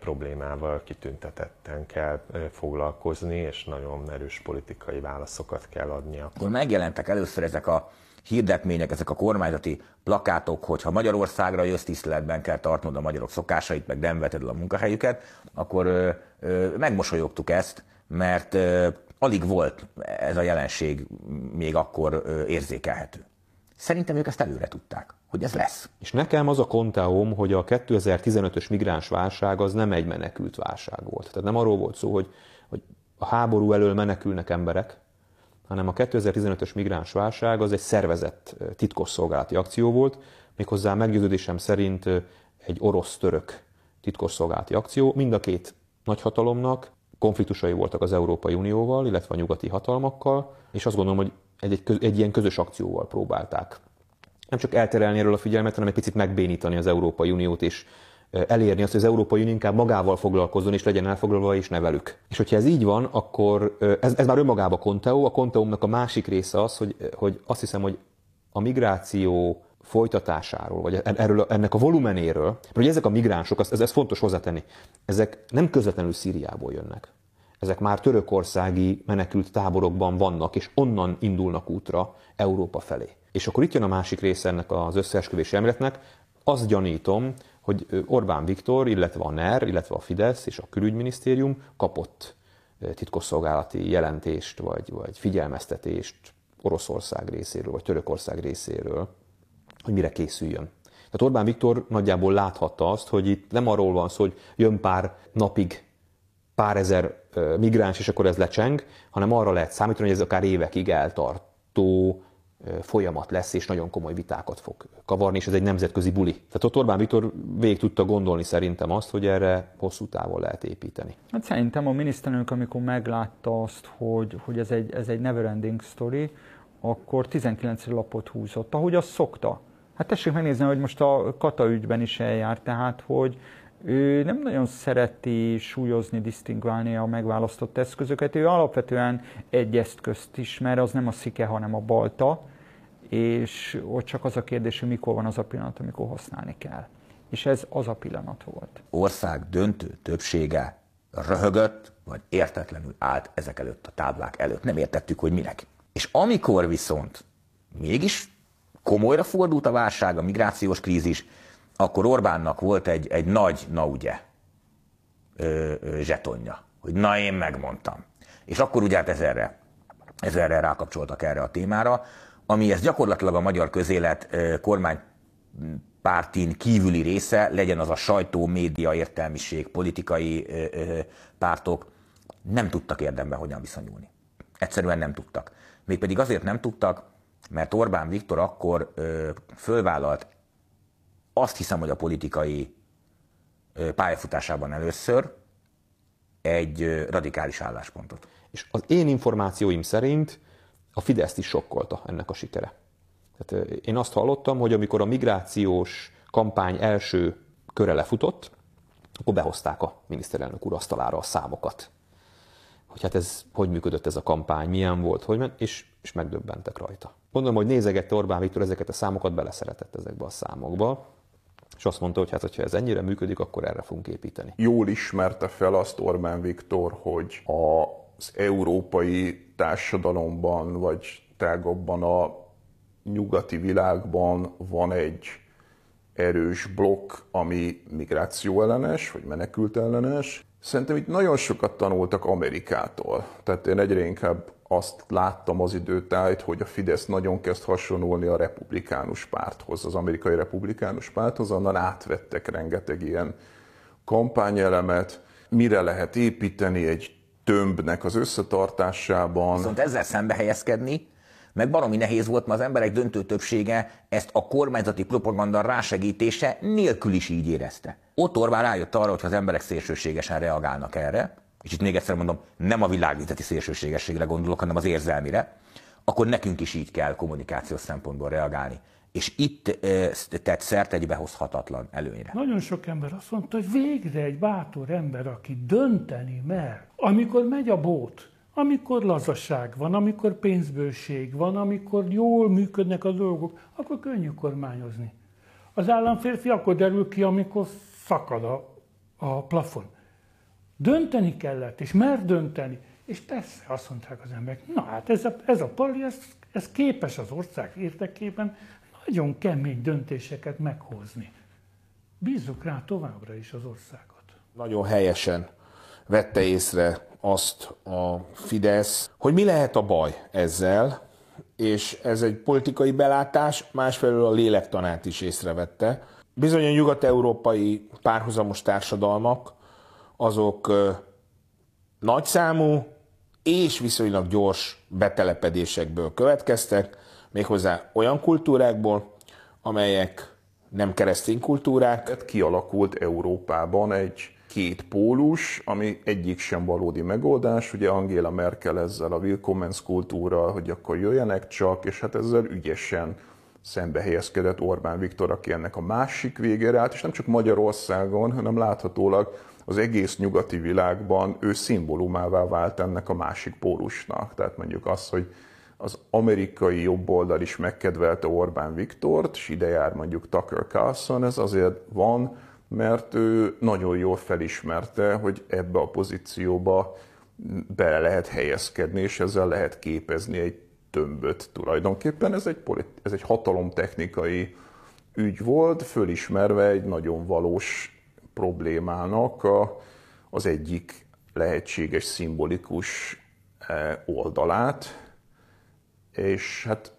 problémával kitüntetetten kell foglalkozni, és nagyon erős politikai válaszokat kell adnia. Akkor megjelentek először ezek a hirdetmények, ezek a kormányzati plakátok, hogy ha Magyarországra jössz, tiszteletben kell tartnod a magyarok szokásait, meg nem veted el a munkahelyüket, akkor ö, ö, megmosolyogtuk ezt, mert ö, alig volt ez a jelenség még akkor érzékelhető. Szerintem ők ezt előre tudták, hogy ez lesz. És nekem az a konteóm, hogy a 2015-ös migráns válság az nem egy menekült válság volt. Tehát nem arról volt szó, hogy, hogy a háború elől menekülnek emberek, hanem a 2015-ös migráns válság az egy szervezett titkosszolgálati akció volt, méghozzá meggyőződésem szerint egy orosz-török titkosszolgálati akció. Mind a két nagyhatalomnak konfliktusai voltak az Európai Unióval, illetve a nyugati hatalmakkal, és azt gondolom, hogy egy, egy, egy ilyen közös akcióval próbálták nem csak elterelni erről a figyelmet, hanem egy picit megbénítani az Európai Uniót, és elérni azt, hogy az Európai Unió inkább magával foglalkozzon, és legyen elfoglalva, és ne velük. És hogyha ez így van, akkor ez, ez már önmagában konteó. A konteómnak a másik része az, hogy, hogy azt hiszem, hogy a migráció folytatásáról, vagy erről, ennek a volumenéről, mert hogy ezek a migránsok, ez, ez fontos hozzátenni, ezek nem közvetlenül Szíriából jönnek. Ezek már törökországi menekült táborokban vannak, és onnan indulnak útra Európa felé. És akkor itt jön a másik része ennek az összeesküvési elméletnek. Azt gyanítom, hogy Orbán Viktor, illetve a NER, illetve a Fidesz és a külügyminisztérium kapott titkosszolgálati jelentést, vagy, vagy figyelmeztetést Oroszország részéről, vagy Törökország részéről, hogy mire készüljön. Tehát Orbán Viktor nagyjából láthatta azt, hogy itt nem arról van szó, hogy jön pár napig pár ezer migráns, és akkor ez lecseng, hanem arra lehet számítani, hogy ez akár évekig eltartó folyamat lesz, és nagyon komoly vitákat fog kavarni, és ez egy nemzetközi buli. Tehát ott Orbán Viktor végig tudta gondolni szerintem azt, hogy erre hosszú távon lehet építeni. Hát szerintem a miniszterelnök, amikor meglátta azt, hogy, hogy ez, egy, ez egy neverending story, akkor 19 lapot húzott, ahogy azt szokta. Hát tessék megnézni, hogy most a Kata ügyben is eljár, tehát hogy ő nem nagyon szereti súlyozni, disztingválni a megválasztott eszközöket. Ő alapvetően egy eszközt ismer, az nem a szike, hanem a balta, és ott csak az a kérdés, hogy mikor van az a pillanat, amikor használni kell. És ez az a pillanat volt. Ország döntő többsége röhögött, vagy értetlenül állt ezek előtt a táblák előtt. Nem értettük, hogy minek. És amikor viszont mégis komolyra fordult a válság, a migrációs krízis, akkor Orbánnak volt egy, egy nagy, na ugye, ö, ö, zsetonja, hogy na én megmondtam. És akkor ugye hát ezerre, ezerre rákapcsoltak erre a témára, ami ez gyakorlatilag a magyar közélet ö, kormánypártin kívüli része, legyen az a sajtó, média, értelmiség, politikai ö, ö, pártok, nem tudtak érdemben hogyan viszonyulni. Egyszerűen nem tudtak. Mégpedig azért nem tudtak, mert Orbán Viktor akkor ö, fölvállalt azt hiszem, hogy a politikai pályafutásában először egy radikális álláspontot. És az én információim szerint a Fideszt is sokkolta ennek a sikere. Tehát én azt hallottam, hogy amikor a migrációs kampány első köre lefutott, akkor behozták a miniszterelnök úr asztalára a számokat. Hogy hát ez, hogy működött ez a kampány, milyen volt, hogy ment, és, és megdöbbentek rajta. Mondom, hogy nézegette Orbán Viktor ezeket a számokat, beleszeretett ezekbe a számokba, és azt mondta, hogy hát, hogyha ez ennyire működik, akkor erre fogunk építeni. Jól ismerte fel azt Orbán Viktor, hogy az európai társadalomban, vagy tágabban a nyugati világban van egy erős blokk, ami migráció ellenes, vagy menekült ellenes. Szerintem itt nagyon sokat tanultak Amerikától. Tehát én egyre inkább azt láttam az időtájt, hogy a Fidesz nagyon kezd hasonlulni a republikánus párthoz, az amerikai republikánus párthoz, onnan átvettek rengeteg ilyen kampányelemet, mire lehet építeni egy tömbnek az összetartásában. Viszont ezzel szembe helyezkedni, meg baromi nehéz volt, mert az emberek döntő többsége ezt a kormányzati propaganda rásegítése nélkül is így érezte. Ott Orbán rájött arra, hogy az emberek szélsőségesen reagálnak erre, itt még egyszer mondom, nem a világnézeti szélsőségességre gondolok, hanem az érzelmire, akkor nekünk is így kell kommunikációs szempontból reagálni. És itt tett szert egy behozhatatlan előnyre. Nagyon sok ember azt mondta, hogy végre egy bátor ember, aki dönteni mer, amikor megy a bót, amikor lazaság van, amikor pénzbőség van, amikor jól működnek a dolgok, akkor könnyű kormányozni. Az államférfi akkor derül ki, amikor szakad a, a plafon. Dönteni kellett, és mer dönteni. És persze azt mondták az emberek, na hát ez a, ez a pali, ez, ez képes az ország érdekében nagyon kemény döntéseket meghozni. Bízzuk rá továbbra is az országot. Nagyon helyesen vette észre azt a Fidesz, hogy mi lehet a baj ezzel, és ez egy politikai belátás, másfelől a lélektanát is észrevette. Bizony a nyugat-európai párhuzamos társadalmak azok nagyszámú és viszonylag gyors betelepedésekből következtek, méghozzá olyan kultúrákból, amelyek nem keresztény kultúrák. Tehát kialakult Európában egy két pólus, ami egyik sem valódi megoldás. Ugye Angela Merkel ezzel a Willkommens kultúra, hogy akkor jöjjenek csak, és hát ezzel ügyesen szembe helyezkedett Orbán Viktor, aki ennek a másik végére állt, és nem csak Magyarországon, hanem láthatólag az egész nyugati világban ő szimbólumává vált ennek a másik pólusnak. Tehát mondjuk az, hogy az amerikai jobboldal is megkedvelte Orbán Viktort, és ide jár mondjuk Tucker Carlson, ez azért van, mert ő nagyon jól felismerte, hogy ebbe a pozícióba bele lehet helyezkedni, és ezzel lehet képezni egy tömböt tulajdonképpen. Ez egy, politi- ez egy hatalomtechnikai ügy volt, fölismerve egy nagyon valós problémának a, az egyik lehetséges szimbolikus eh, oldalát, és hát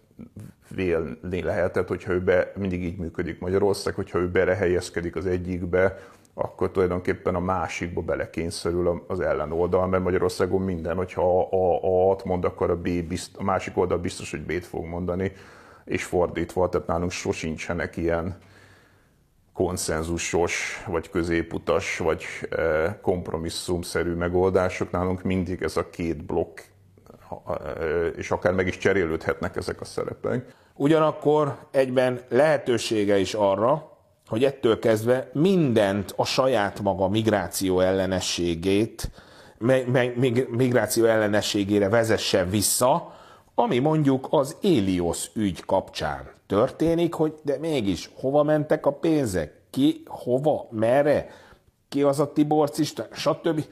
vélni lehetett, hogyha ő be, mindig így működik Magyarország, hogyha ő belehelyezkedik az egyikbe, akkor tulajdonképpen a másikba belekényszerül az ellenoldal, mert Magyarországon minden, hogyha a, a A-t mond, akkor a, B bizt, a másik oldal biztos, hogy B-t fog mondani, és fordítva, tehát nálunk sosincsenek ilyen konszenzusos, vagy középutas, vagy kompromisszumszerű megoldások. Nálunk mindig ez a két blokk, és akár meg is cserélődhetnek ezek a szerepek. Ugyanakkor egyben lehetősége is arra, hogy ettől kezdve mindent a saját maga migráció ellenességét, migráció ellenességére vezessen vissza, ami mondjuk az Éliosz ügy kapcsán történik, hogy de mégis hova mentek a pénzek, ki, hova, merre, ki az a Tiborcista, stb.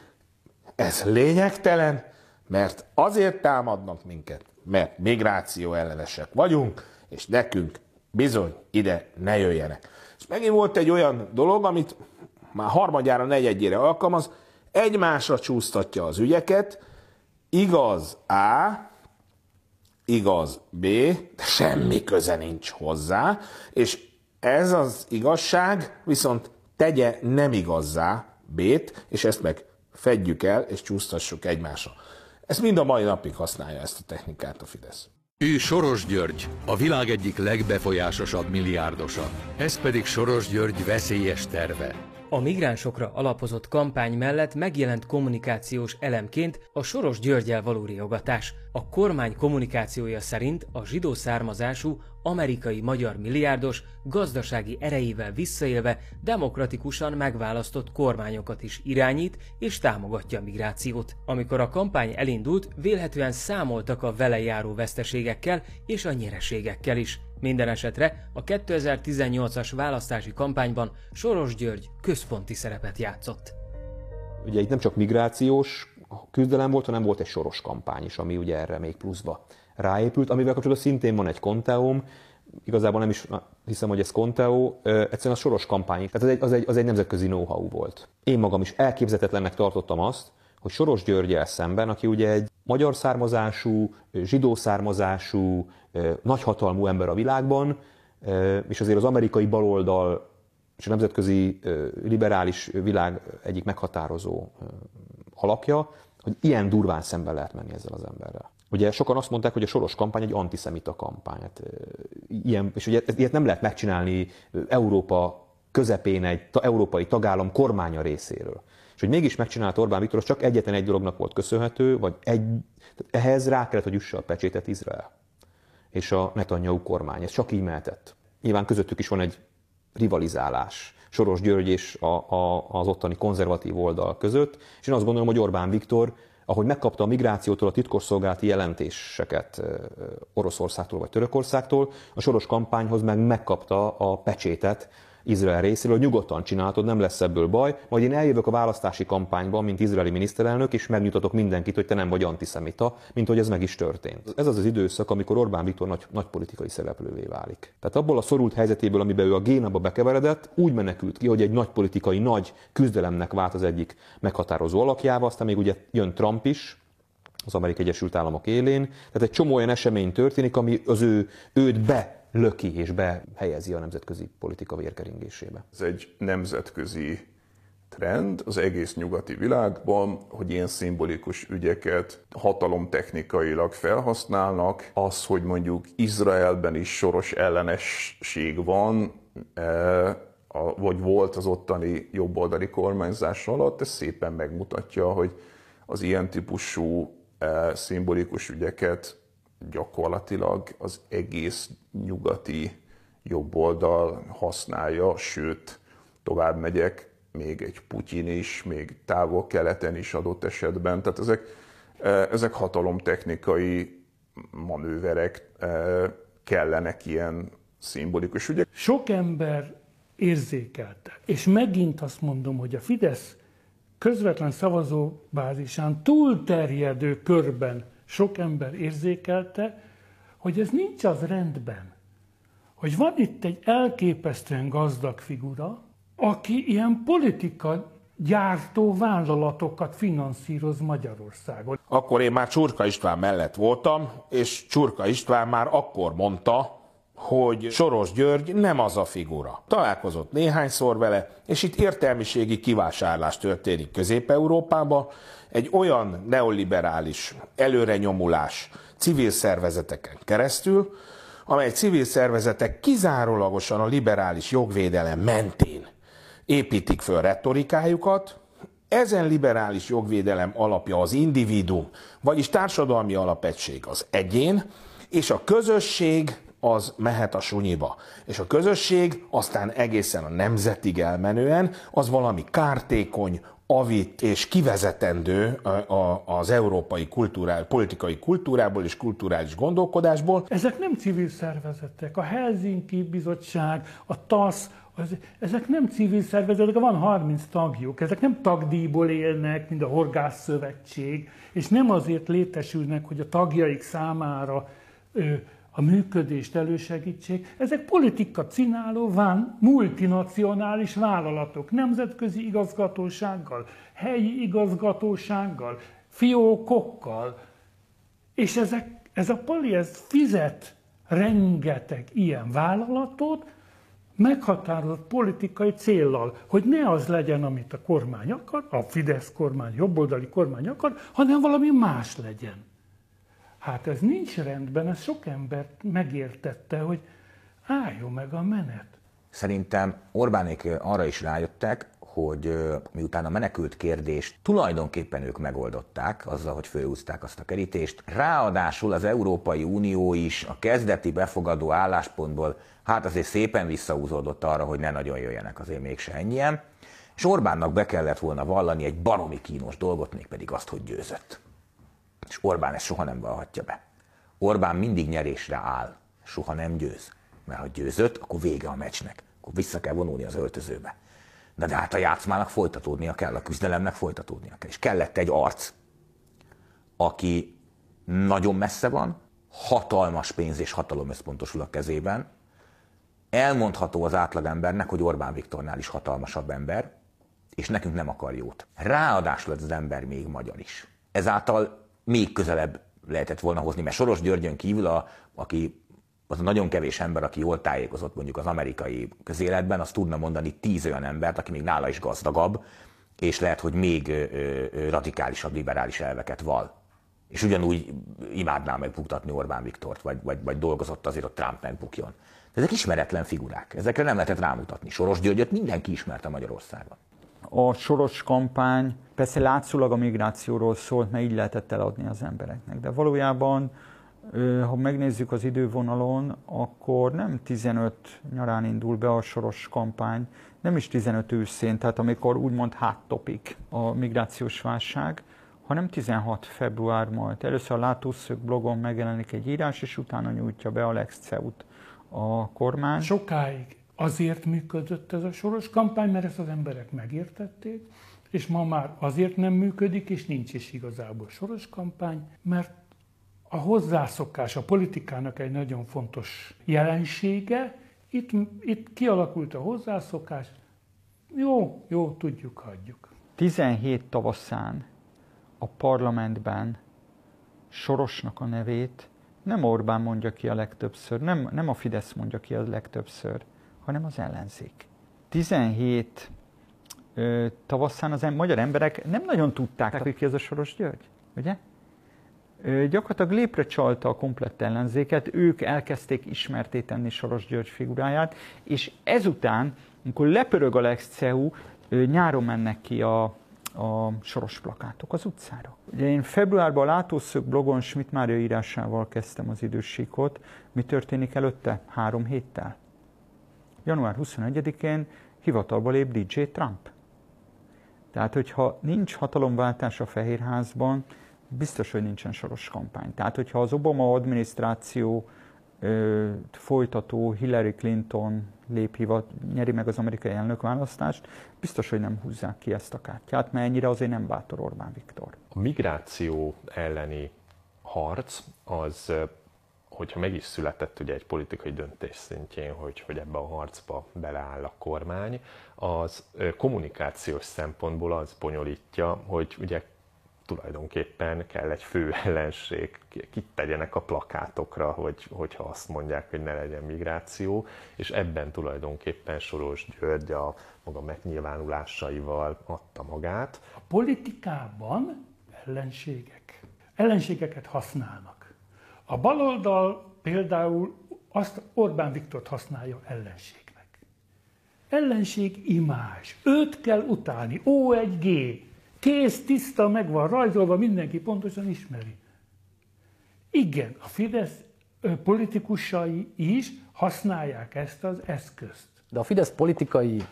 Ez lényegtelen, mert azért támadnak minket, mert migráció ellenesek vagyunk, és nekünk bizony ide ne jöjjenek. És megint volt egy olyan dolog, amit már harmadjára, negyedjére alkalmaz, egymásra csúsztatja az ügyeket, igaz A, igaz B, de semmi köze nincs hozzá, és ez az igazság viszont tegye nem igazzá B-t, és ezt meg fedjük el, és csúsztassuk egymásra. Ezt mind a mai napig használja ezt a technikát a Fidesz. Ő Soros György, a világ egyik legbefolyásosabb milliárdosa. Ez pedig Soros György veszélyes terve. A migránsokra alapozott kampány mellett megjelent kommunikációs elemként a Soros Györgyel való riogatás. A kormány kommunikációja szerint a zsidó származású amerikai-magyar milliárdos gazdasági erejével visszaélve demokratikusan megválasztott kormányokat is irányít és támogatja a migrációt. Amikor a kampány elindult, vélhetően számoltak a vele járó veszteségekkel és a nyereségekkel is. Minden esetre a 2018-as választási kampányban Soros György központi szerepet játszott. Ugye itt nem csak migrációs küzdelem volt, hanem volt egy soros kampány is, ami ugye erre még pluszba ráépült, amivel kapcsolatban szintén van egy konteum, igazából nem is hiszem, hogy ez Conteo, egyszerűen a soros kampány, tehát az egy, az egy, az egy nemzetközi know-how volt. Én magam is elképzetetlennek tartottam azt, hogy Soros Györgyel szemben, aki ugye egy magyar származású, zsidó származású, nagyhatalmú ember a világban, és azért az amerikai baloldal és a nemzetközi liberális világ egyik meghatározó alapja, hogy ilyen durván szemben lehet menni ezzel az emberrel. Ugye sokan azt mondták, hogy a soros kampány egy antiszemita kampány. Hát, ilyen, és ugye ilyet nem lehet megcsinálni Európa közepén egy európai tagállam kormánya részéről. És hogy mégis megcsinált Orbán Viktor, az csak egyetlen egy dolognak volt köszönhető, vagy egy, ehhez rá kellett, hogy üsse a pecsétet Izrael és a Netanyahu kormány. Ez csak így mehetett. Nyilván közöttük is van egy rivalizálás. Soros György és a, a, az ottani konzervatív oldal között, és én azt gondolom, hogy Orbán Viktor ahogy megkapta a migrációtól a titkosszolgálati jelentéseket Oroszországtól vagy Törökországtól, a soros kampányhoz meg megkapta a pecsétet Izrael részéről, hogy nyugodtan csináltod, nem lesz ebből baj, majd én eljövök a választási kampányban, mint izraeli miniszterelnök, és megnyugtatok mindenkit, hogy te nem vagy antiszemita, mint hogy ez meg is történt. Ez az az időszak, amikor Orbán Viktor nagy, nagy politikai szereplővé válik. Tehát abból a szorult helyzetéből, amiben ő a génába bekeveredett, úgy menekült ki, hogy egy nagy politikai, nagy küzdelemnek vált az egyik meghatározó alakjába, aztán még ugye jön Trump is, az Amerikai Egyesült Államok élén. Tehát egy csomó olyan esemény történik, ami az ő, őt be löki és behelyezi a nemzetközi politika vérkeringésébe. Ez egy nemzetközi trend az egész nyugati világban, hogy ilyen szimbolikus ügyeket hatalomtechnikailag felhasználnak. Az, hogy mondjuk Izraelben is soros ellenesség van, e, vagy volt az ottani jobboldali kormányzás alatt, ez szépen megmutatja, hogy az ilyen típusú e, szimbolikus ügyeket gyakorlatilag az egész nyugati jobboldal használja, sőt, tovább megyek, még egy Putyin is, még távol-keleten is adott esetben. Tehát ezek, e, ezek hatalomtechnikai manőverek, e, kellenek ilyen szimbolikus ügyek. Sok ember érzékelte, és megint azt mondom, hogy a Fidesz közvetlen szavazóbázisán túlterjedő körben sok ember érzékelte, hogy ez nincs az rendben. Hogy van itt egy elképesztően gazdag figura, aki ilyen politika gyártó vállalatokat finanszíroz Magyarországon. Akkor én már Csurka István mellett voltam, és Csurka István már akkor mondta, hogy Soros György nem az a figura. Találkozott néhányszor vele, és itt értelmiségi kivásárlás történik Közép-Európában, egy olyan neoliberális előrenyomulás civil szervezeteken keresztül, amely civil szervezetek kizárólagosan a liberális jogvédelem mentén építik föl retorikájukat, ezen liberális jogvédelem alapja az individuum, vagyis társadalmi alapegység az egyén, és a közösség az mehet a sunyiba. És a közösség aztán egészen a nemzetig elmenően az valami kártékony, avit és kivezetendő az európai kultúrá, politikai kultúrából és kulturális gondolkodásból. Ezek nem civil szervezetek. A Helsinki Bizottság, a TASZ, az, ezek nem civil szervezetek, van 30 tagjuk, ezek nem tagdíjból élnek, mint a Horgász Szövetség, és nem azért létesülnek, hogy a tagjaik számára ö, a működést elősegítsék. Ezek politika csináló van multinacionális vállalatok, nemzetközi igazgatósággal, helyi igazgatósággal, fiókokkal, és ezek, ez a pali ez fizet rengeteg ilyen vállalatot, meghatározott politikai céllal, hogy ne az legyen, amit a kormány akar, a Fidesz kormány, jobboldali kormány akar, hanem valami más legyen. Hát ez nincs rendben, ez sok embert megértette, hogy álljon meg a menet. Szerintem Orbánék arra is rájöttek, hogy miután a menekült kérdést tulajdonképpen ők megoldották, azzal, hogy fölhúzták azt a kerítést, ráadásul az Európai Unió is a kezdeti befogadó álláspontból hát azért szépen visszaúzódott arra, hogy ne nagyon jöjjenek azért mégse ennyien, és Orbánnak be kellett volna vallani egy baromi kínos dolgot, mégpedig azt, hogy győzött. És Orbán ezt soha nem vallhatja be. Orbán mindig nyerésre áll, soha nem győz. Mert ha győzött, akkor vége a meccsnek. Akkor vissza kell vonulni az öltözőbe. De, de hát a játszmának folytatódnia kell, a küzdelemnek folytatódnia kell. És kellett egy arc, aki nagyon messze van, hatalmas pénz és hatalom összpontosul a kezében, elmondható az átlagembernek, hogy Orbán Viktornál is hatalmasabb ember, és nekünk nem akar jót. Ráadásul az ember még magyar is. Ezáltal még közelebb lehetett volna hozni, mert Soros Györgyön kívül, a, aki az a nagyon kevés ember, aki jól tájékozott mondjuk az amerikai közéletben, az tudna mondani tíz olyan embert, aki még nála is gazdagabb, és lehet, hogy még ö, ö, radikálisabb liberális elveket val. És ugyanúgy imádná megbuktatni Orbán Viktort, vagy, vagy, vagy dolgozott azért, hogy Trump megbukjon. De ezek ismeretlen figurák, ezekre nem lehetett rámutatni. Soros Györgyöt mindenki ismerte Magyarországon. A Soros kampány persze látszólag a migrációról szólt, mert így lehetett eladni az embereknek, de valójában ha megnézzük az idővonalon, akkor nem 15 nyarán indul be a soros kampány, nem is 15 őszén, tehát amikor úgymond háttopik a migrációs válság, hanem 16 február majd. Először a Látószög blogon megjelenik egy írás, és utána nyújtja be Alex Ceut a kormány. Sokáig azért működött ez a soros kampány, mert ezt az emberek megértették, és ma már azért nem működik, és nincs is igazából soros kampány, mert a hozzászokás a politikának egy nagyon fontos jelensége, itt, itt kialakult a hozzászokás, jó, jó, tudjuk, hagyjuk. 17 tavaszán a parlamentben Sorosnak a nevét nem Orbán mondja ki a legtöbbször, nem, nem a Fidesz mondja ki a legtöbbször, hanem az ellenzék. 17 ö, tavaszán az em- magyar emberek nem nagyon tudták, hogy ki az a Soros György, ugye? Ö, gyakorlatilag lépre csalta a komplett ellenzéket, ők elkezdték ismerté tenni Soros György figuráját, és ezután, amikor lepörög a Lex CEU, nyáron mennek ki a a soros plakátok az utcára. Ugye én februárban a Látószög blogon Schmidt Mária írásával kezdtem az idősíkot. Mi történik előtte? Három héttel. Január 21-én hivatalba lép DJ Trump. Tehát, hogyha nincs hatalomváltás a Fehérházban, biztos, hogy nincsen soros kampány. Tehát, hogyha az Obama adminisztráció folytató Hillary Clinton lép hivat, nyeri meg az amerikai elnökválasztást, biztos, hogy nem húzzák ki ezt a kártyát, mert ennyire azért nem bátor Orbán Viktor. A migráció elleni harc az hogyha meg is született ugye egy politikai döntés szintjén, hogy, hogy ebbe a harcba beleáll a kormány, az kommunikációs szempontból az bonyolítja, hogy ugye tulajdonképpen kell egy fő ellenség, kit tegyenek a plakátokra, hogy, hogyha azt mondják, hogy ne legyen migráció, és ebben tulajdonképpen Soros György a maga megnyilvánulásaival adta magát. A politikában ellenségek. Ellenségeket használnak. A baloldal például azt Orbán Viktort használja ellenségnek. Ellenség imázs. Őt kell utálni. O1G. Kész, tiszta, meg van rajzolva, mindenki pontosan ismeri. Igen, a Fidesz politikusai is használják ezt az eszközt. De a Fidesz politikai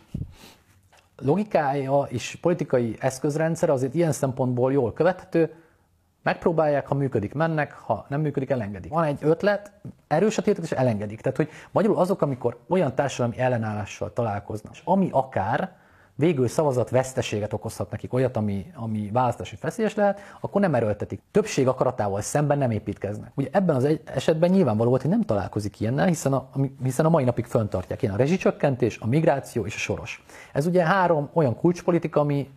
logikája és politikai eszközrendszer azért ilyen szempontból jól követhető, megpróbálják, ha működik, mennek, ha nem működik, elengedik. Van egy ötlet, erős a tiltat, és elengedik. Tehát, hogy magyarul azok, amikor olyan társadalmi ellenállással találkoznak, és ami akár végül szavazat veszteséget okozhat nekik, olyat, ami, ami választási feszélyes lehet, akkor nem erőltetik. Többség akaratával szemben nem építkeznek. Ugye ebben az esetben nyilvánvaló volt, hogy nem találkozik ilyennel, hiszen a, hiszen a mai napig föntartják ilyen a rezsicsökkentés, a migráció és a soros. Ez ugye három olyan kulcspolitika, ami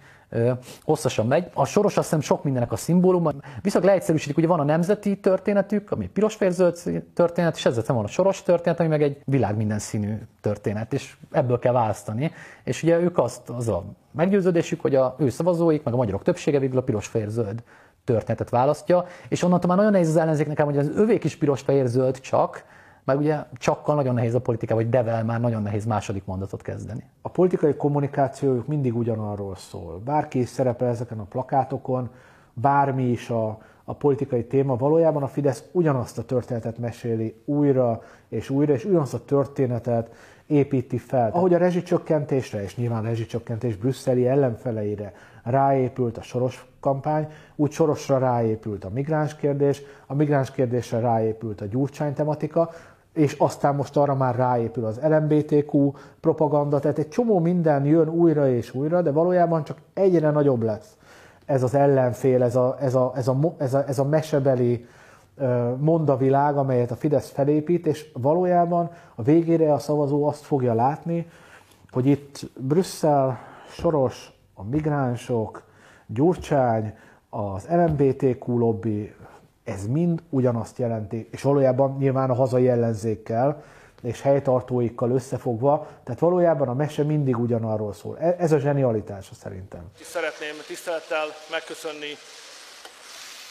hosszasan megy. A soros azt hiszem sok mindennek a szimbóluma. Viszont leegyszerűsítik, hogy van a nemzeti történetük, ami piros zöld történet, és ezzel van a soros történet, ami meg egy világ minden színű történet, és ebből kell választani. És ugye ők azt, az a meggyőződésük, hogy a ő szavazóik, meg a magyarok többsége végül a piros-fehér-zöld történetet választja, és onnantól már nagyon nehéz az ellenzéknek, hogy az övék is piros-fehér-zöld csak, mert ugye csakkal nagyon nehéz a politika, vagy devel már nagyon nehéz második mondatot kezdeni. A politikai kommunikációjuk mindig ugyanarról szól. Bárki is szerepel ezeken a plakátokon, bármi is a, a politikai téma, valójában a Fidesz ugyanazt a történetet meséli újra és újra, és ugyanazt a történetet építi fel. Ahogy a rezsicsökkentésre, és nyilván a rezsicsökkentés brüsszeli ellenfeleire ráépült a soros kampány, úgy sorosra ráépült a migráns kérdés, a migráns kérdésre ráépült a gyurcsány tematika, és aztán most arra már ráépül az LMBTQ propaganda, tehát egy csomó minden jön újra és újra, de valójában csak egyre nagyobb lesz ez az ellenfél, ez a, ez a, ez a, ez a, ez a mesebeli mondavilág, amelyet a Fidesz felépít, és valójában a végére a szavazó azt fogja látni, hogy itt Brüsszel, Soros, a migránsok, Gyurcsány, az LMBTQ lobby, ez mind ugyanazt jelenti, és valójában nyilván a hazai ellenzékkel és helytartóikkal összefogva, tehát valójában a mese mindig ugyanarról szól. E- ez a zsenialitása szerintem. Szeretném tisztelettel megköszönni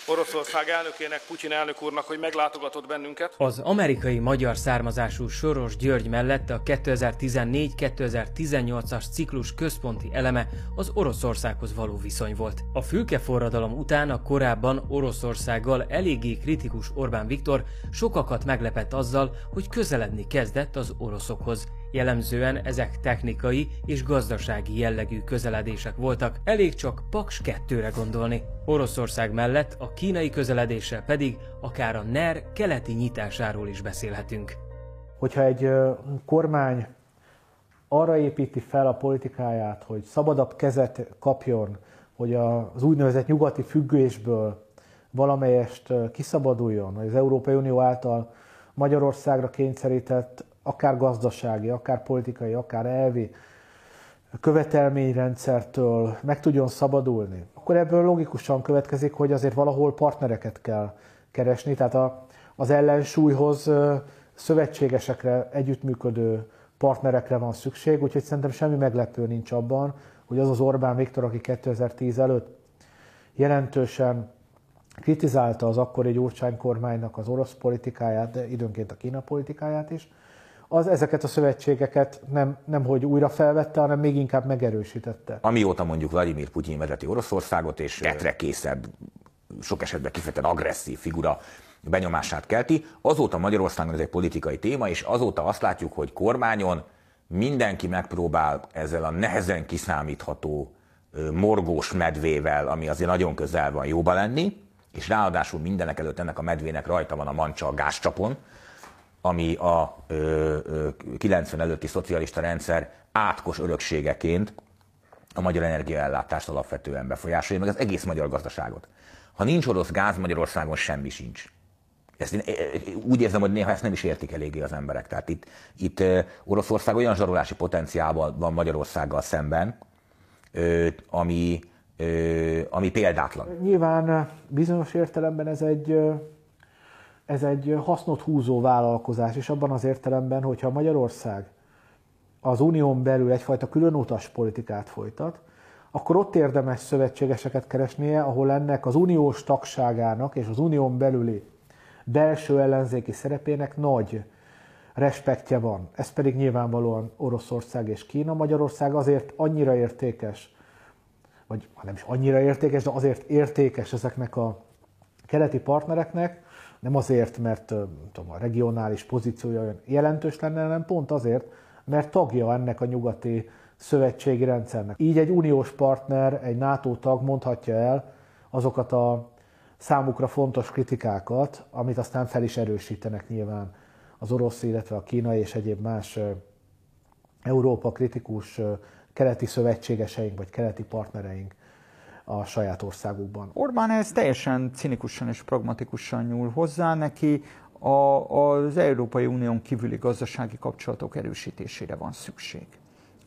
Oroszország elnökének, Putyin elnök úrnak, hogy meglátogatott bennünket. Az amerikai magyar származású Soros György mellett a 2014-2018-as ciklus központi eleme az Oroszországhoz való viszony volt. A fülkeforradalom után a korábban Oroszországgal eléggé kritikus Orbán Viktor sokakat meglepett azzal, hogy közeledni kezdett az oroszokhoz. Jellemzően ezek technikai és gazdasági jellegű közeledések voltak, elég csak Paks 2-re gondolni. Oroszország mellett a kínai közeledéssel pedig akár a NER keleti nyitásáról is beszélhetünk. Hogyha egy kormány arra építi fel a politikáját, hogy szabadabb kezet kapjon, hogy az úgynevezett nyugati függésből valamelyest kiszabaduljon, az Európai Unió által Magyarországra kényszerített akár gazdasági, akár politikai, akár elvi követelményrendszertől meg tudjon szabadulni, akkor ebből logikusan következik, hogy azért valahol partnereket kell keresni, tehát a, az ellensúlyhoz szövetségesekre, együttműködő partnerekre van szükség, úgyhogy szerintem semmi meglepő nincs abban, hogy az az Orbán Viktor, aki 2010 előtt jelentősen kritizálta az akkori Gyurcsány kormánynak az orosz politikáját, de időnként a Kína politikáját is, az ezeket a szövetségeket nem, nem hogy újra felvette, hanem még inkább megerősítette. Amióta mondjuk Vladimir Putyin vezeti Oroszországot, és retrekészebb, sok esetben kifejezetten agresszív figura benyomását kelti, azóta Magyarországon ez egy politikai téma, és azóta azt látjuk, hogy kormányon mindenki megpróbál ezzel a nehezen kiszámítható morgós medvével, ami azért nagyon közel van, jóba lenni, és ráadásul mindenek előtt ennek a medvének rajta van a mancsa a gázcsapon, ami a ö, ö, 90 előtti szocialista rendszer átkos örökségeként a magyar energiaellátást alapvetően befolyásolja, meg az egész magyar gazdaságot. Ha nincs orosz gáz, Magyarországon semmi sincs. Ezt én úgy érzem, hogy néha ezt nem is értik eléggé az emberek. Tehát itt, itt Oroszország olyan zsarolási potenciálban van Magyarországgal szemben, ami, ami példátlan. Nyilván bizonyos értelemben ez egy ez egy hasznot húzó vállalkozás, és abban az értelemben, hogyha Magyarország az unión belül egyfajta különutas politikát folytat, akkor ott érdemes szövetségeseket keresnie, ahol ennek az uniós tagságának és az unión belüli belső ellenzéki szerepének nagy respektje van. Ez pedig nyilvánvalóan Oroszország és Kína. Magyarország azért annyira értékes, vagy nem is annyira értékes, de azért értékes ezeknek a keleti partnereknek, Nem azért, mert tudom, a regionális pozíciója olyan jelentős lenne, hanem pont azért, mert tagja ennek a nyugati szövetségi rendszernek. Így egy uniós partner, egy NATO tag mondhatja el azokat a számukra fontos kritikákat, amit aztán fel is erősítenek nyilván az orosz, illetve a kínai és egyéb más Európa kritikus keleti szövetségeseink vagy keleti partnereink a saját országukban. Orbán ez teljesen cinikusan és pragmatikusan nyúl hozzá, neki a, az Európai Unión kívüli gazdasági kapcsolatok erősítésére van szükség.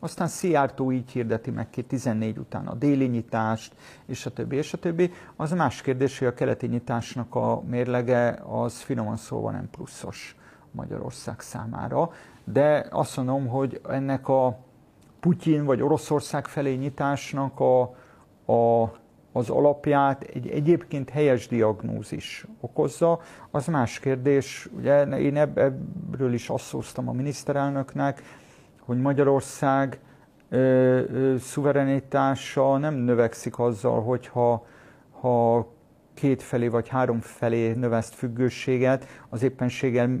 Aztán Szijjártó így hirdeti meg ki 14 után a déli nyitást, és a többi, és a többi. Az más kérdés, hogy a keleti nyitásnak a mérlege az finoman szólva nem pluszos Magyarország számára. De azt mondom, hogy ennek a Putyin vagy Oroszország felé nyitásnak a, a, az alapját egy egyébként helyes diagnózis okozza. Az más kérdés, ugye én ebből is azt a miniszterelnöknek, hogy Magyarország ö, ö, szuverenitása nem növekszik azzal, hogyha ha két felé vagy három felé növeszt függőséget, az éppenséggel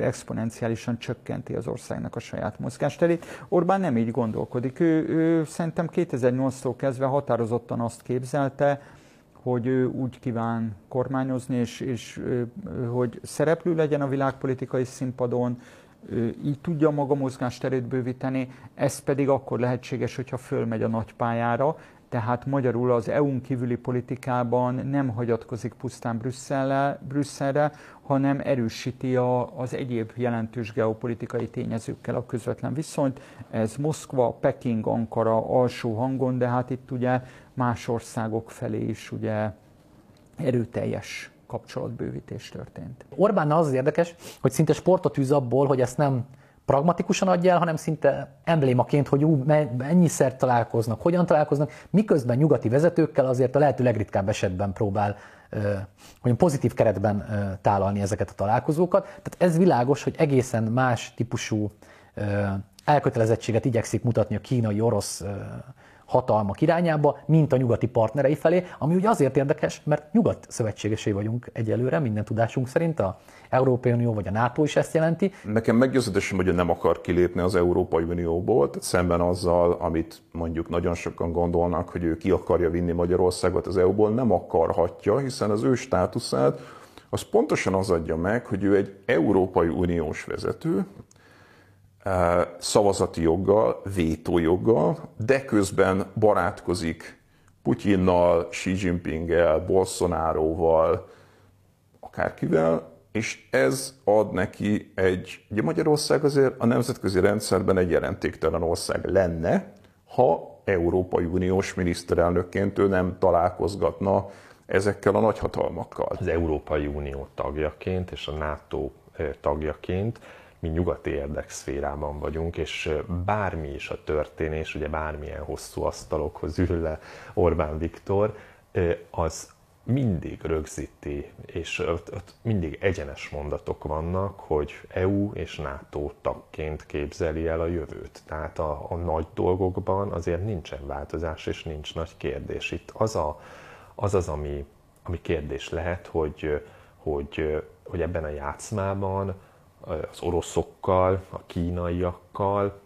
exponenciálisan csökkenti az országnak a saját mozgásterét. Orbán nem így gondolkodik. Ő, ő szerintem 2008-tól kezdve határozottan azt képzelte, hogy ő úgy kíván kormányozni, és, és hogy szereplő legyen a világpolitikai színpadon, így tudja maga mozgásterét bővíteni, ez pedig akkor lehetséges, hogyha fölmegy a nagypályára, tehát magyarul az EU-n kívüli politikában nem hagyatkozik pusztán Brüsszelre, Brüsszelre hanem erősíti a, az egyéb jelentős geopolitikai tényezőkkel a közvetlen viszonyt. Ez Moszkva, Peking, Ankara alsó hangon, de hát itt ugye más országok felé is ugye erőteljes kapcsolatbővítés történt. Orbán az, az érdekes, hogy szinte sportot űz abból, hogy ezt nem pragmatikusan adja el, hanem szinte emblémaként, hogy ú, mennyiszer találkoznak, hogyan találkoznak, miközben nyugati vezetőkkel azért a lehető legritkább esetben próbál hogy pozitív keretben tálalni ezeket a találkozókat. Tehát ez világos, hogy egészen más típusú elkötelezettséget igyekszik mutatni a kínai-orosz hatalmak irányába, mint a nyugati partnerei felé, ami ugye azért érdekes, mert nyugat szövetségesé vagyunk egyelőre, minden tudásunk szerint, a Európai Unió vagy a NATO is ezt jelenti. Nekem meggyőződésem, hogy nem akar kilépni az Európai Unióból, tehát szemben azzal, amit mondjuk nagyon sokan gondolnak, hogy ő ki akarja vinni Magyarországot az EU-ból, nem akarhatja, hiszen az ő státuszát az pontosan az adja meg, hogy ő egy Európai Uniós vezető, szavazati joggal, vétójoggal, de közben barátkozik Putyinnal, Xi Jinpinggel, Bolsonaroval, akárkivel, és ez ad neki egy, ugye Magyarország azért a nemzetközi rendszerben egy jelentéktelen ország lenne, ha Európai Uniós miniszterelnökként ő nem találkozgatna ezekkel a nagyhatalmakkal. Az Európai Unió tagjaként és a NATO tagjaként mi nyugati érdekszférában vagyunk, és bármi is a történés, ugye bármilyen hosszú asztalokhoz ül le Orbán Viktor, az mindig rögzíti, és ott, ott mindig egyenes mondatok vannak, hogy EU és NATO tagként képzeli el a jövőt. Tehát a, a nagy dolgokban azért nincsen változás, és nincs nagy kérdés. Itt az a, az, az ami, ami kérdés lehet, hogy, hogy, hogy ebben a játszmában az oroszokkal, a kínaiakkal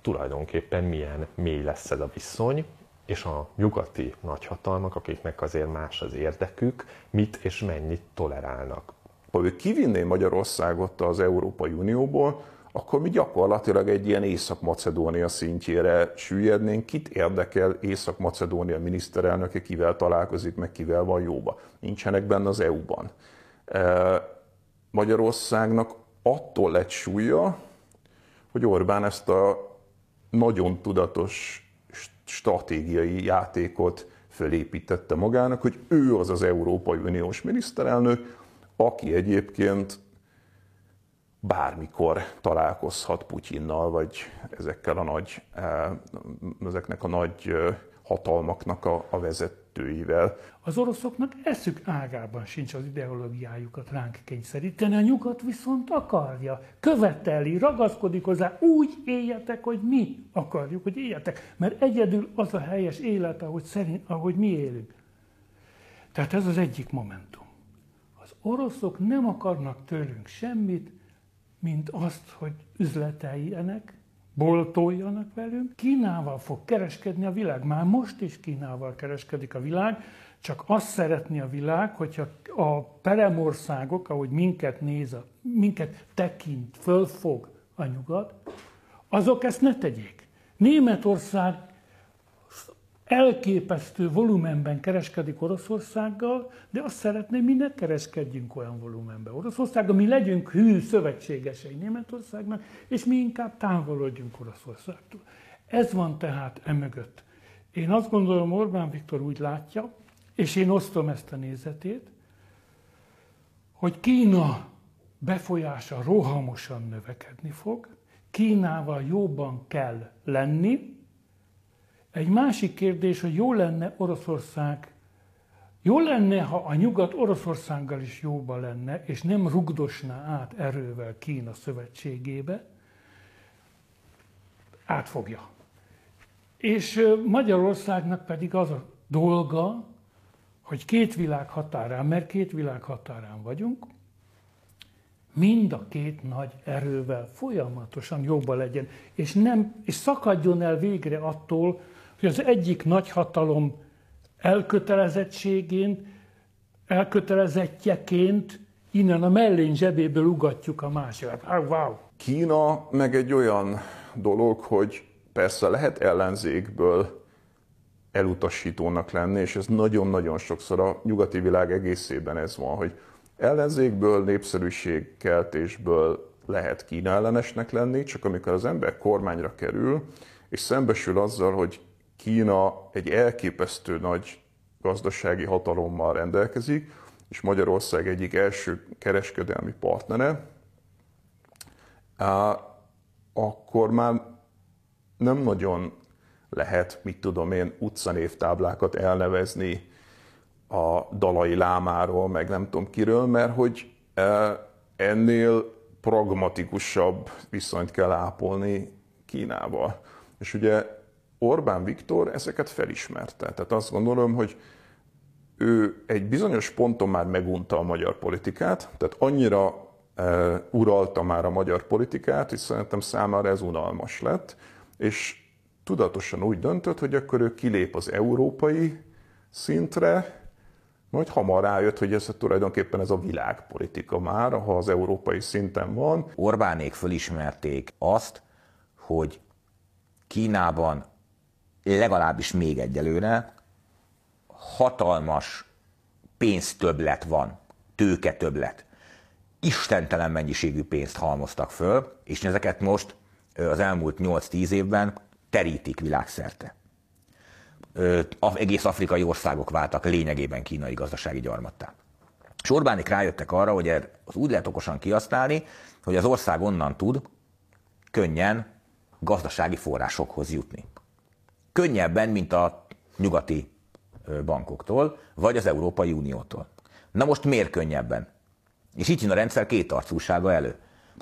tulajdonképpen milyen mély lesz ez a viszony, és a nyugati nagyhatalmak, akiknek azért más az érdekük, mit és mennyit tolerálnak. Ha ő kivinné Magyarországot az Európai Unióból, akkor mi gyakorlatilag egy ilyen Észak-Macedónia szintjére süllyednénk. Kit érdekel Észak-Macedónia miniszterelnöke, kivel találkozik, meg kivel van jóba. Nincsenek benne az EU-ban. Magyarországnak attól lett súlya, hogy Orbán ezt a nagyon tudatos stratégiai játékot fölépítette magának, hogy ő az az Európai Uniós miniszterelnök, aki egyébként bármikor találkozhat Putyinnal, vagy ezekkel a nagy, eh, ezeknek a nagy eh, hatalmaknak a, a vezetőivel. Az oroszoknak eszük ágában sincs az ideológiájukat ránk kényszeríteni, a nyugat viszont akarja, követeli, ragaszkodik hozzá, úgy éljetek, hogy mi akarjuk, hogy éljetek, mert egyedül az a helyes élet, ahogy, szerint, ahogy mi élünk. Tehát ez az egyik momentum. Az oroszok nem akarnak tőlünk semmit, mint azt, hogy üzleteljenek, boltoljanak velünk. Kínával fog kereskedni a világ. Már most is Kínával kereskedik a világ, csak azt szeretné a világ, hogyha a peremországok, ahogy minket néz, minket tekint, fölfog a nyugat, azok ezt ne tegyék. Németország elképesztő volumenben kereskedik Oroszországgal, de azt szeretné, mi ne kereskedjünk olyan volumenben Oroszországgal, mi legyünk hű szövetségesei Németországnak, és mi inkább távolodjunk Oroszországtól. Ez van tehát emögött. Én azt gondolom, Orbán Viktor úgy látja, és én osztom ezt a nézetét, hogy Kína befolyása rohamosan növekedni fog, Kínával jobban kell lenni. Egy másik kérdés, hogy jó lenne Oroszország, jó lenne, ha a nyugat Oroszországgal is jóba lenne, és nem rugdosná át erővel Kína szövetségébe, átfogja. És Magyarországnak pedig az a dolga, hogy két világ határán, mert két világ határán vagyunk, mind a két nagy erővel folyamatosan jobban legyen, és, nem, és szakadjon el végre attól, hogy az egyik nagy hatalom elkötelezettségén, elkötelezettjeként innen a mellény zsebéből ugatjuk a másikat. Ah, wow! Kína meg egy olyan dolog, hogy persze lehet ellenzékből elutasítónak lenni, és ez nagyon-nagyon sokszor a nyugati világ egészében ez van, hogy ellenzékből, népszerűségkeltésből lehet Kína ellenesnek lenni, csak amikor az ember kormányra kerül, és szembesül azzal, hogy Kína egy elképesztő nagy gazdasági hatalommal rendelkezik, és Magyarország egyik első kereskedelmi partnere, akkor már nem nagyon lehet, mit tudom én, utcanévtáblákat elnevezni a dalai lámáról, meg nem tudom kiről, mert hogy ennél pragmatikusabb viszonyt kell ápolni Kínával. És ugye Orbán Viktor ezeket felismerte. Tehát azt gondolom, hogy ő egy bizonyos ponton már megunta a magyar politikát, tehát annyira e, uralta már a magyar politikát, és szerintem számára ez unalmas lett, és tudatosan úgy döntött, hogy akkor ő kilép az európai szintre, majd hamar rájött, hogy ez tulajdonképpen ez a világpolitika már, ha az európai szinten van. Orbánék fölismerték azt, hogy Kínában legalábbis még egyelőre hatalmas pénztöblet van, tőketöblet. Istentelen mennyiségű pénzt halmoztak föl, és ezeket most az elmúlt 8-10 évben terítik világszerte. Egész afrikai országok váltak lényegében kínai gazdasági gyarmattá. És Orbánik rájöttek arra, hogy az úgy lehet okosan kihasználni, hogy az ország onnan tud könnyen gazdasági forrásokhoz jutni. Könnyebben, mint a nyugati bankoktól, vagy az Európai Uniótól. Na most miért könnyebben? És így jön a rendszer két arcúsága elő.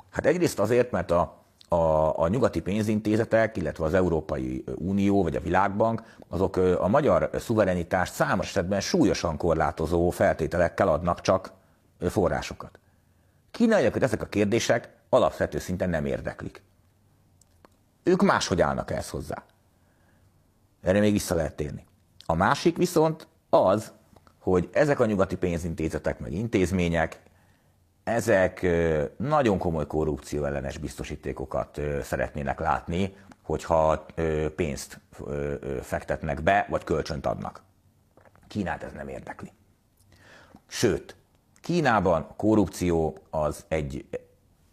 Hát egyrészt azért, mert a a, a nyugati pénzintézetek, illetve az Európai Unió vagy a Világbank, azok a magyar szuverenitást számos esetben súlyosan korlátozó feltételekkel adnak csak forrásokat. Kínaiakat ezek a kérdések alapvető szinten nem érdeklik. Ők máshogy állnak ehhez hozzá. Erre még vissza lehet térni. A másik viszont az, hogy ezek a nyugati pénzintézetek meg intézmények ezek nagyon komoly korrupció ellenes biztosítékokat szeretnének látni, hogyha pénzt fektetnek be, vagy kölcsönt adnak. Kínát ez nem érdekli. Sőt, Kínában a korrupció az egy,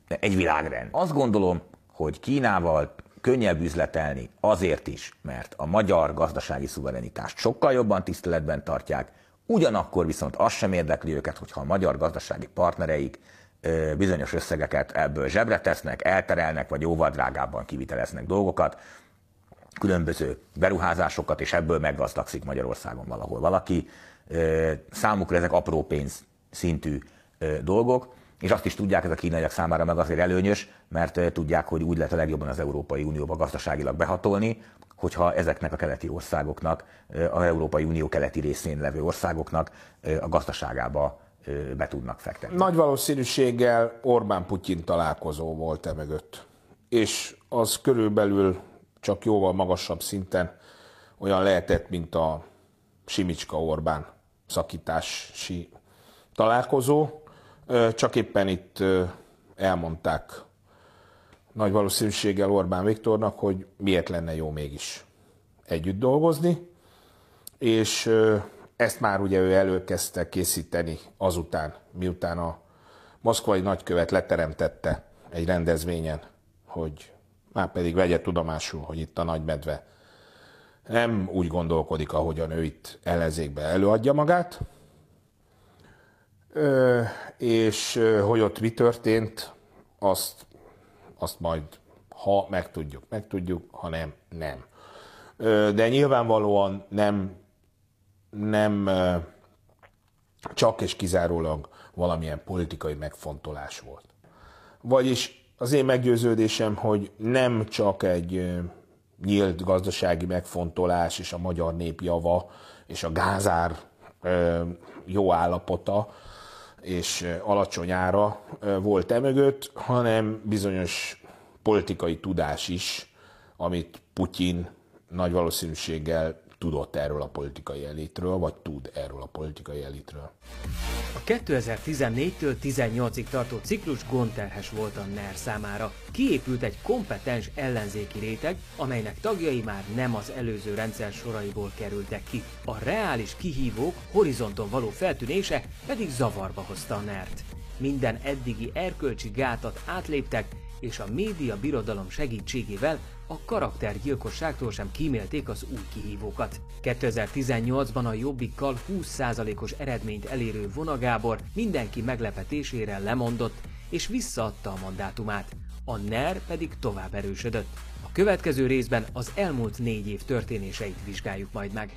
egy világrend. Azt gondolom, hogy Kínával könnyebb üzletelni azért is, mert a magyar gazdasági szuverenitást sokkal jobban tiszteletben tartják, Ugyanakkor viszont az sem érdekli őket, hogyha a magyar gazdasági partnereik bizonyos összegeket ebből zsebre tesznek, elterelnek, vagy jóval drágábban kiviteleznek dolgokat, különböző beruházásokat, és ebből meggazdagszik Magyarországon valahol valaki. Számukra ezek apró pénz szintű dolgok, és azt is tudják, ez a kínaiak számára meg azért előnyös, mert tudják, hogy úgy lehet a legjobban az Európai Unióba gazdaságilag behatolni, hogyha ezeknek a keleti országoknak, az Európai Unió keleti részén levő országoknak a gazdaságába be tudnak fektetni. Nagy valószínűséggel Orbán-Putyin találkozó volt e mögött. És az körülbelül csak jóval magasabb szinten olyan lehetett, mint a Simicska-Orbán szakítási találkozó, csak éppen itt elmondták nagy valószínűséggel Orbán Viktornak, hogy miért lenne jó mégis együtt dolgozni, és ezt már ugye ő előkezdte készíteni azután, miután a moszkvai nagykövet leteremtette egy rendezvényen, hogy már pedig vegye tudomásul, hogy itt a nagymedve nem úgy gondolkodik, ahogyan ő itt ellenzékbe előadja magát, és hogy ott mi történt, azt, azt majd, ha megtudjuk, megtudjuk, ha nem, nem. De nyilvánvalóan nem, nem csak és kizárólag valamilyen politikai megfontolás volt. Vagyis az én meggyőződésem, hogy nem csak egy nyílt gazdasági megfontolás és a magyar nép java és a gázár jó állapota, és alacsony ára volt emögött, hanem bizonyos politikai tudás is, amit Putyin nagy valószínűséggel tudott erről a politikai elitről, vagy tud erről a politikai elitről. A 2014-től 18-ig tartó ciklus gondterhes volt a NER számára. Kiépült egy kompetens ellenzéki réteg, amelynek tagjai már nem az előző rendszer soraiból kerültek ki. A reális kihívók horizonton való feltűnése pedig zavarba hozta a NER-t. Minden eddigi erkölcsi gátat átléptek, és a média birodalom segítségével a karaktergyilkosságtól sem kímélték az új kihívókat. 2018-ban a Jobbikkal 20%-os eredményt elérő Vona Gábor mindenki meglepetésére lemondott, és visszaadta a mandátumát. A NER pedig tovább erősödött. A következő részben az elmúlt négy év történéseit vizsgáljuk majd meg.